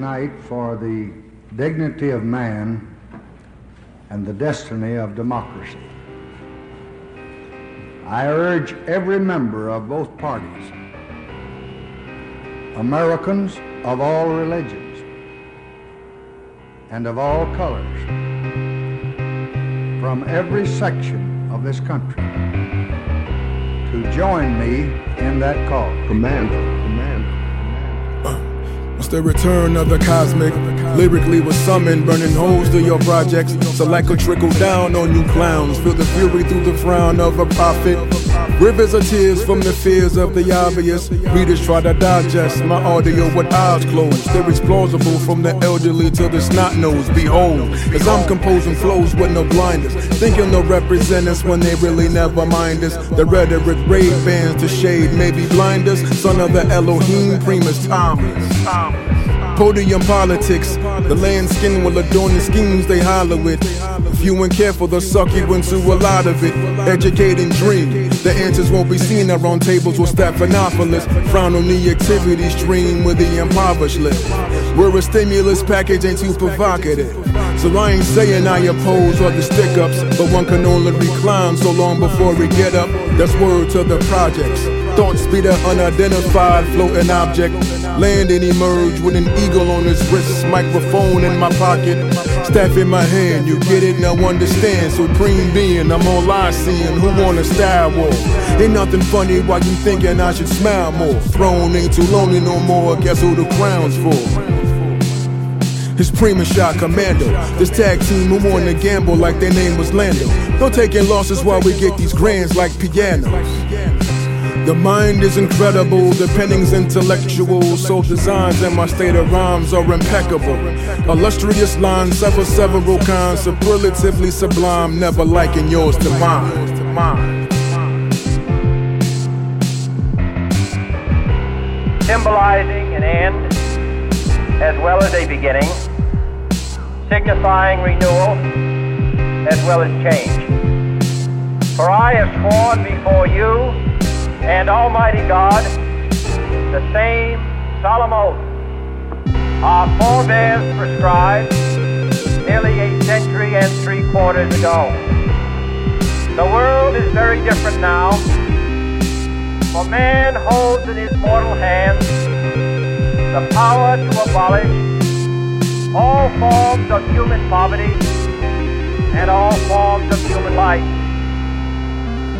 tonight for the dignity of man and the destiny of democracy. I urge every member of both parties, Americans of all religions and of all colors, from every section of this country, to join me in that call. Commander. The return of the cosmic. Lyrically was summoned, burning holes through your projects. So like a trickle down on you clowns. Feel the fury through the frown of a prophet. Rivers of tears from the fears of the obvious. Readers try to digest my audio with eyes closed. Lyrics plausible from the elderly to the snot nose. Behold, as I'm composing flows with no blinders. Thinking they'll represent us when they really never mind us. The rhetoric raid bands to shade, maybe blind us. Son of the Elohim, Primus Thomas. Podium politics, the land skin will adorn the schemes they holler with. If you ain't careful, they'll suck you into a lot of it. Educating dream, the answers won't be seen around tables with Stephanopoulos. Frown on the activity stream with the impoverished live. We're a stimulus package, ain't too provocative. So I ain't saying I oppose all the stick ups, but one can only recline so long before we get up. That's word to the projects. Thoughts be the unidentified floating object. Land and emerge with an eagle on his wrist, microphone in my pocket, staff in my hand. You get it, now understand. Supreme being, I'm I seeing. Who want a style war? Ain't nothing funny why you thinking I should smile more. Throne ain't too lonely no more. Guess who the crown's for? His prima shot commando. This tag team who won the gamble like their name was Lando. No taking losses while we get these grands like pianos. The mind is incredible, the penning's intellectual. So designs and my state of rhymes are impeccable. Illustrious lines, several several kinds, superlatively sublime, never liking yours to mine. symbolizing an end as well as a beginning, signifying renewal as well as change. For I have sworn before you and Almighty God the same solemn oath our forebears prescribed nearly a century and three quarters ago. The world is very different now, for man holds in his mortal hands the power to abolish all forms of human poverty and all forms of human life.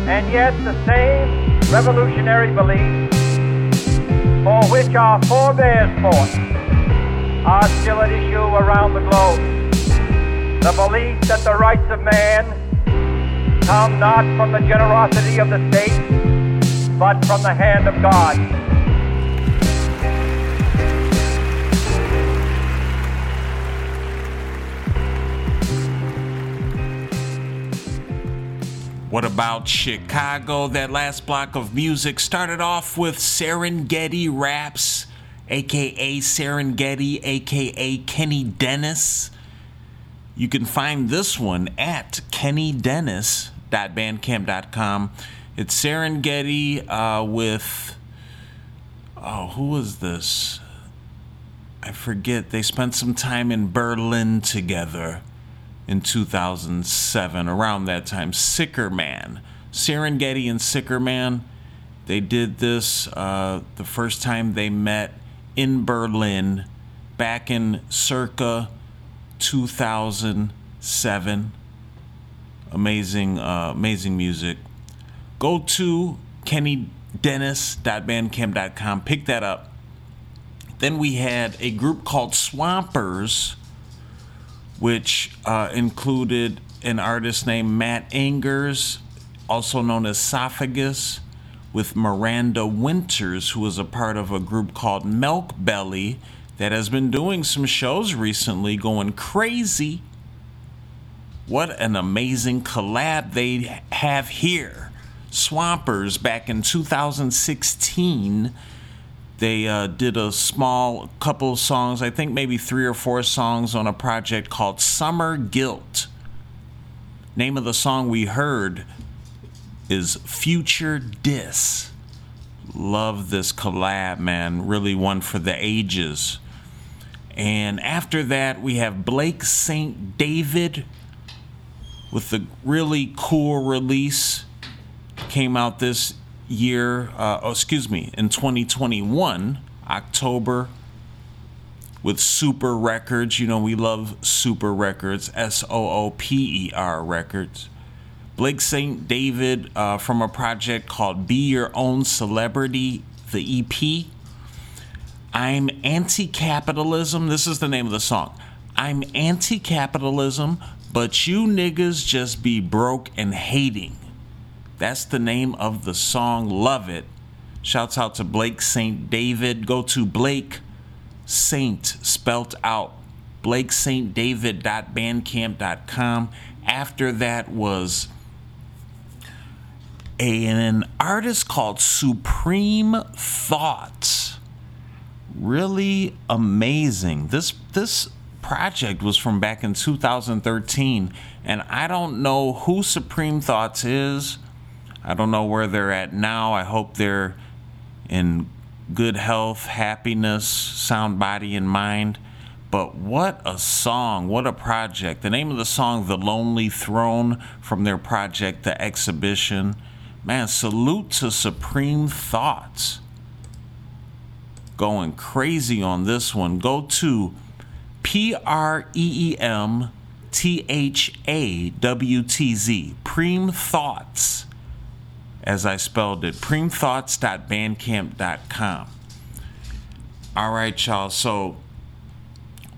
And yet the same revolutionary beliefs for which our forebears fought are still at issue around the globe. The belief that the rights of man come not from the generosity of the state, but from the hand of God. What about Chicago? That last block of music started off with Serengeti Raps, aka Serengeti, aka Kenny Dennis. You can find this one at kennydennis.bandcamp.com. It's Serengeti uh, with. Oh, who was this? I forget. They spent some time in Berlin together in 2007, around that time. Sicker Man. Serengeti and Sicker Man, they did this uh, the first time they met in Berlin back in circa 2007. Amazing, uh, amazing music. Go to kennydennis.bandcamp.com, pick that up. Then we had a group called Swampers which uh, included an artist named Matt Angers, also known as Esophagus, with Miranda Winters, who was a part of a group called Milk Belly that has been doing some shows recently, going crazy. What an amazing collab they have here. Swampers back in 2016 they uh, did a small couple songs, I think maybe three or four songs on a project called Summer Guilt. Name of the song we heard is Future Dis. Love this collab, man. Really one for the ages. And after that, we have Blake St. David with the really cool release. Came out this year, uh, oh, excuse me, in 2021, October, with Sooper Records. You know, we love Sooper Records, S O O P E R Records. Blake St. David uh, from a project called Be Your Own Celebrity, the EP. I'm anti capitalism. This is the name of the song. I'm anti capitalism, but you niggas just be broke and hating. That's the name of the song. Love it. Shouts out to Blake St. David. Go to Blake Saint, spelt out, blakestdavid.bandcamp.com. After that was a, an artist called Supreme Thoughts. Really amazing. This this project was from back in 2013, and I don't know who Supreme Thoughts is. I don't know where they're at now. I hope they're in good health, happiness, sound body and mind. But what a song, what a project. The name of the song, The Lonely Throne, from their project, The Exhibition. Man, salute to Supreme Thoughts. Going crazy on this one. Go to P R E E M T H A W T Z, Preem Thawtz as I spelled it, preemthawtz.bandcamp.com. All right, y'all. So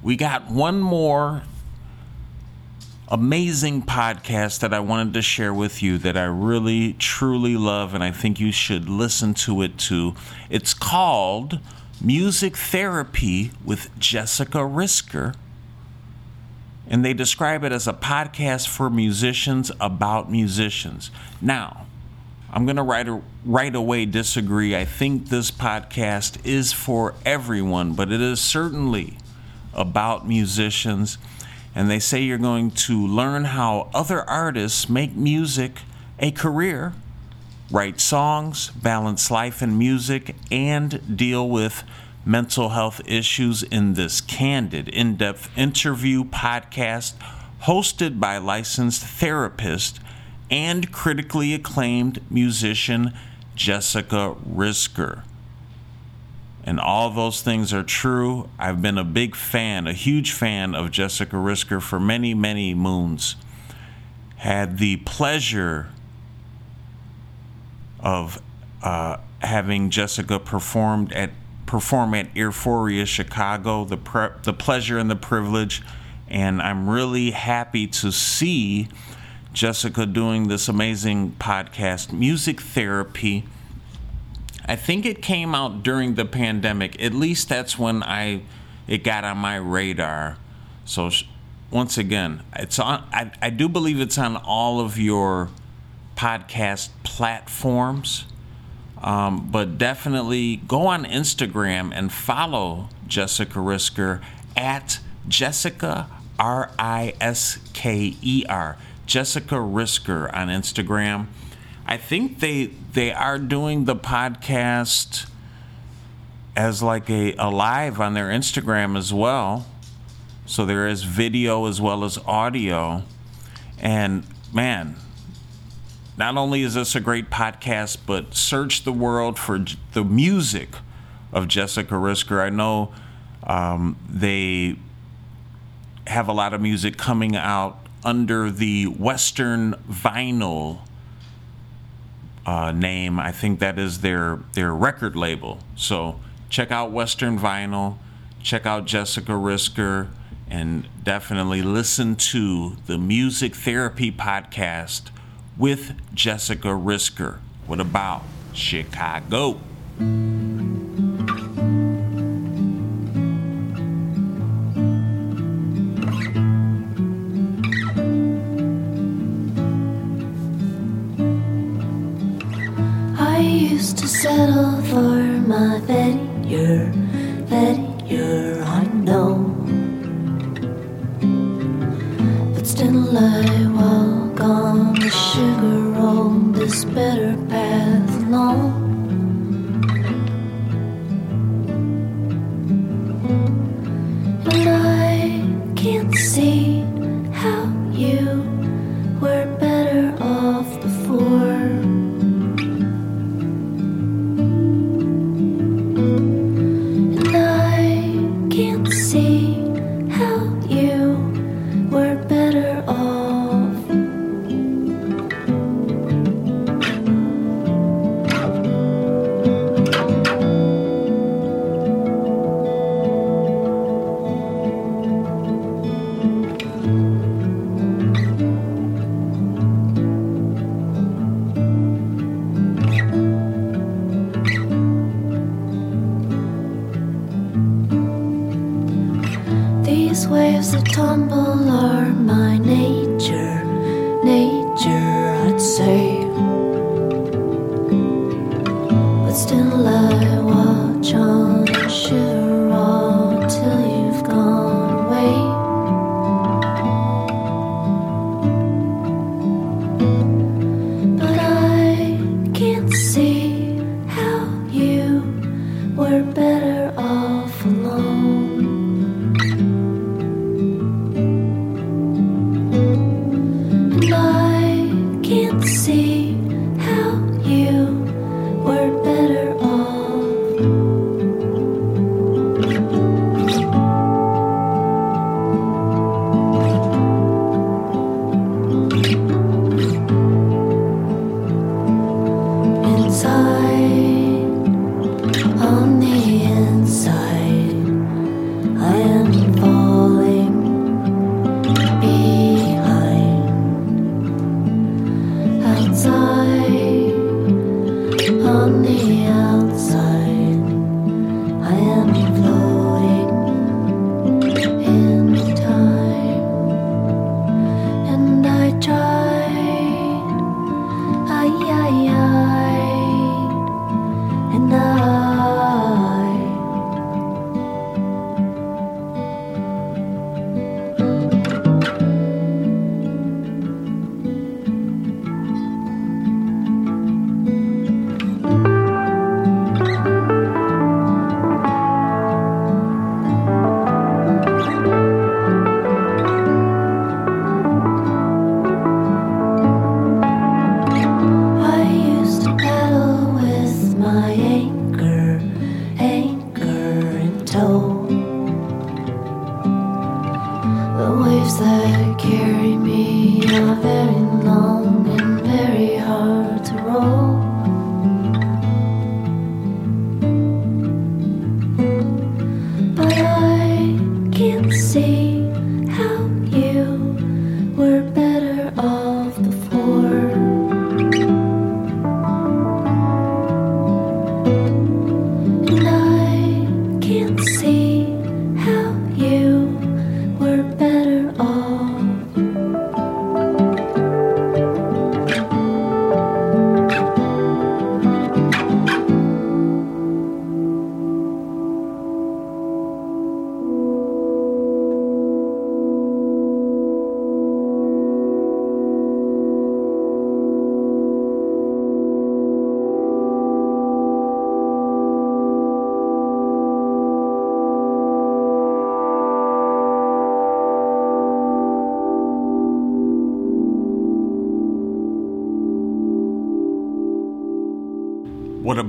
we got one more amazing podcast that I wanted to share with you that I really, truly love, and I think you should listen to it too. It's called Music Therapy with Jessica Risker. And they describe it as a podcast for musicians about musicians. Now, I'm going to right, right away disagree. I think this podcast is for everyone, but it is certainly about musicians. And they say you're going to learn how other artists make music a career, write songs, balance life and music, and deal with mental health issues in this candid, in depth interview podcast hosted by licensed therapist and critically acclaimed musician Jessica Risker. And all those things are true. I've been a big fan, a huge fan of Jessica Risker for many, many moons. Had the pleasure of uh, having Jessica performed at perform at Euphoria Chicago. The pre- the pleasure and the privilege, and I'm really happy to see Jessica doing this amazing podcast, Music Therapy. I think it came out during the pandemic. At least that's when I it got on my radar. So sh- once again, it's on. I, I do believe it's on all of your podcast platforms. Um, but definitely go on Instagram and follow Jessica Risker at Jessica R I S K E R. Jessica Risker on Instagram. I think they they are doing the podcast as like a, a live on their Instagram as well. So there is video as well as audio. And man, not only is this a great podcast, but search the world for the music of Jessica Risker. I know um, they have a lot of music coming out under the Western Vinyl uh, name. I think that is their their record label. So check out Western Vinyl, check out Jessica Risker, and definitely listen to the Music Therapy podcast with Jessica Risker. What about Chicago? Settle for my Betty, your I know. But still I walk on the sugar road, this better path alone. told. The waves that carry me are very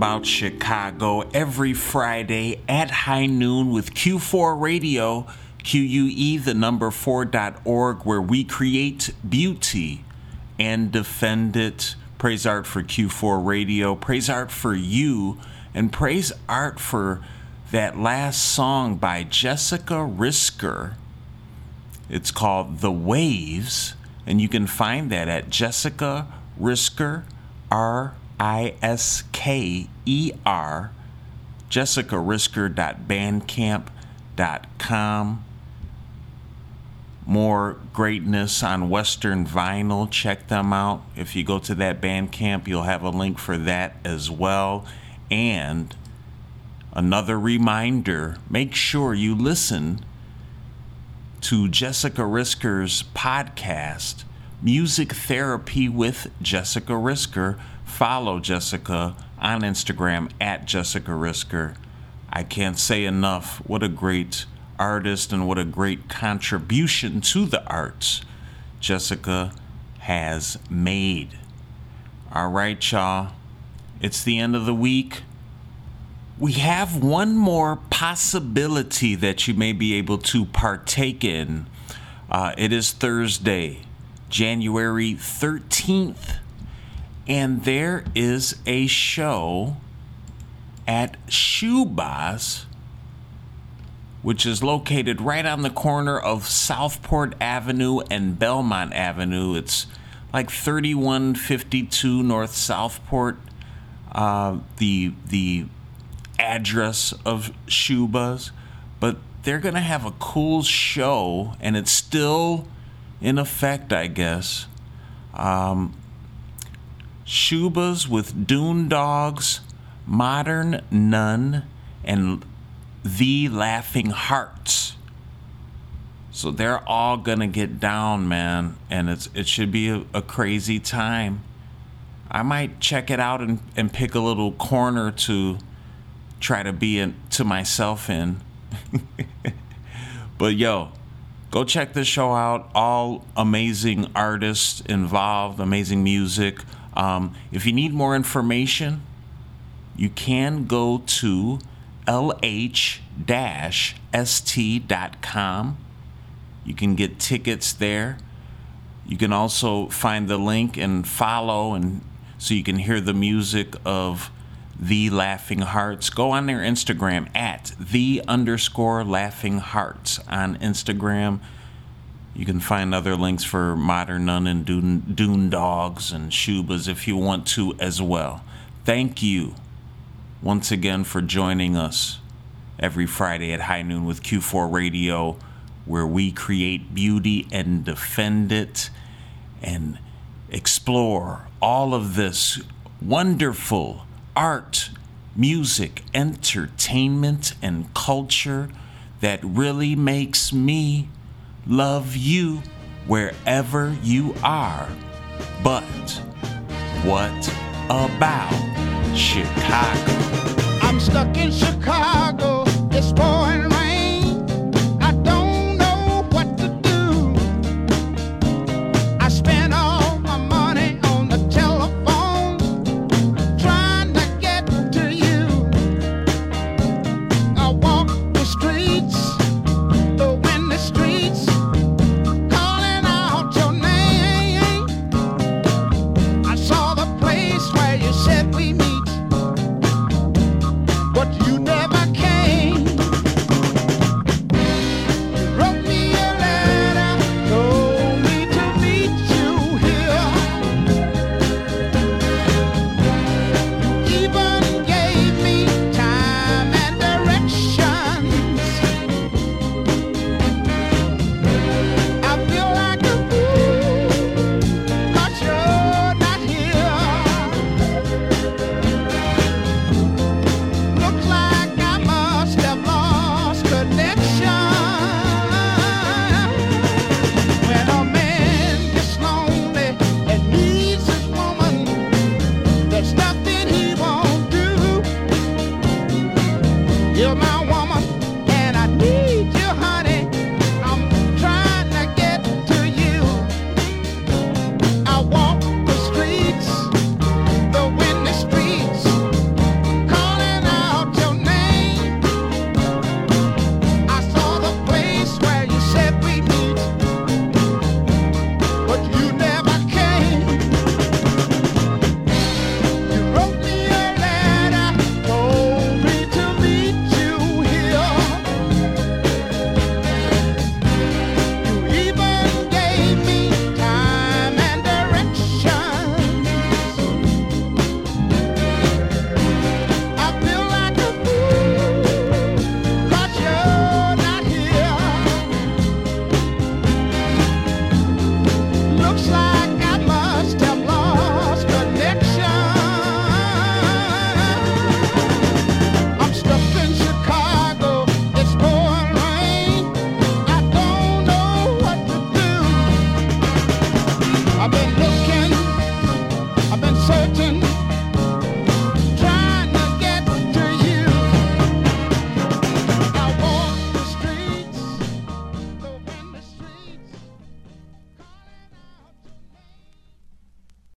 about Chicago every Friday at high noon with Q4 Radio, QUE, the number 4.org, where we create beauty and defend it. Praise art for Q4 Radio, praise art for you, and praise art for that last song by Jessica Risker. It's called The Waves, and you can find that at Jessica Risker, R I S K E R, jessicarisker.bandcamp.com. More greatness on Western vinyl. Check them out. If you go to that Bandcamp, you'll have a link for that as well. And another reminder make sure you listen to Jessica Risker's podcast, Music Therapy with Jessica Risker. Follow Jessica on Instagram at Jessica Risker. I can't say enough what a great artist and what a great contribution to the arts Jessica has made. All right, y'all. It's the end of the week. We have one more possibility that you may be able to partake in. Uh, it is Thursday, January 13th, and there is a show at Schubas, which is located right on the corner of Southport Avenue and Belmont Avenue. It's like 3152 North Southport. Uh, the the address of Schubas, but they're gonna have a cool show, and it's still in effect, I guess. Um, Schubas with Dune Dogs, Modern Nun, and The Laughing Hearts. So they're all gonna get down, man, and it's it should be a, a crazy time. I might check it out and, and pick a little corner to try to be in, to myself in. but yo, go check this show out. All amazing artists involved, amazing music. Um, if you need more information, you can go to lh-st.com. You can get tickets there. You can also find the link and follow and so you can hear the music of the Laughing Hearts. Go on their Instagram at the underscore Laughing Hearts on Instagram. You can find other links for Modern Nun and Dune, Dune Dogs and Schubas if you want to as well. Thank you once again for joining us every Friday at high noon with Q4 Radio, where we create beauty and defend it and explore all of this wonderful art, music, entertainment, and culture that really makes me love you wherever you are. But what about Chicago? I'm stuck in Chicago. It's pouring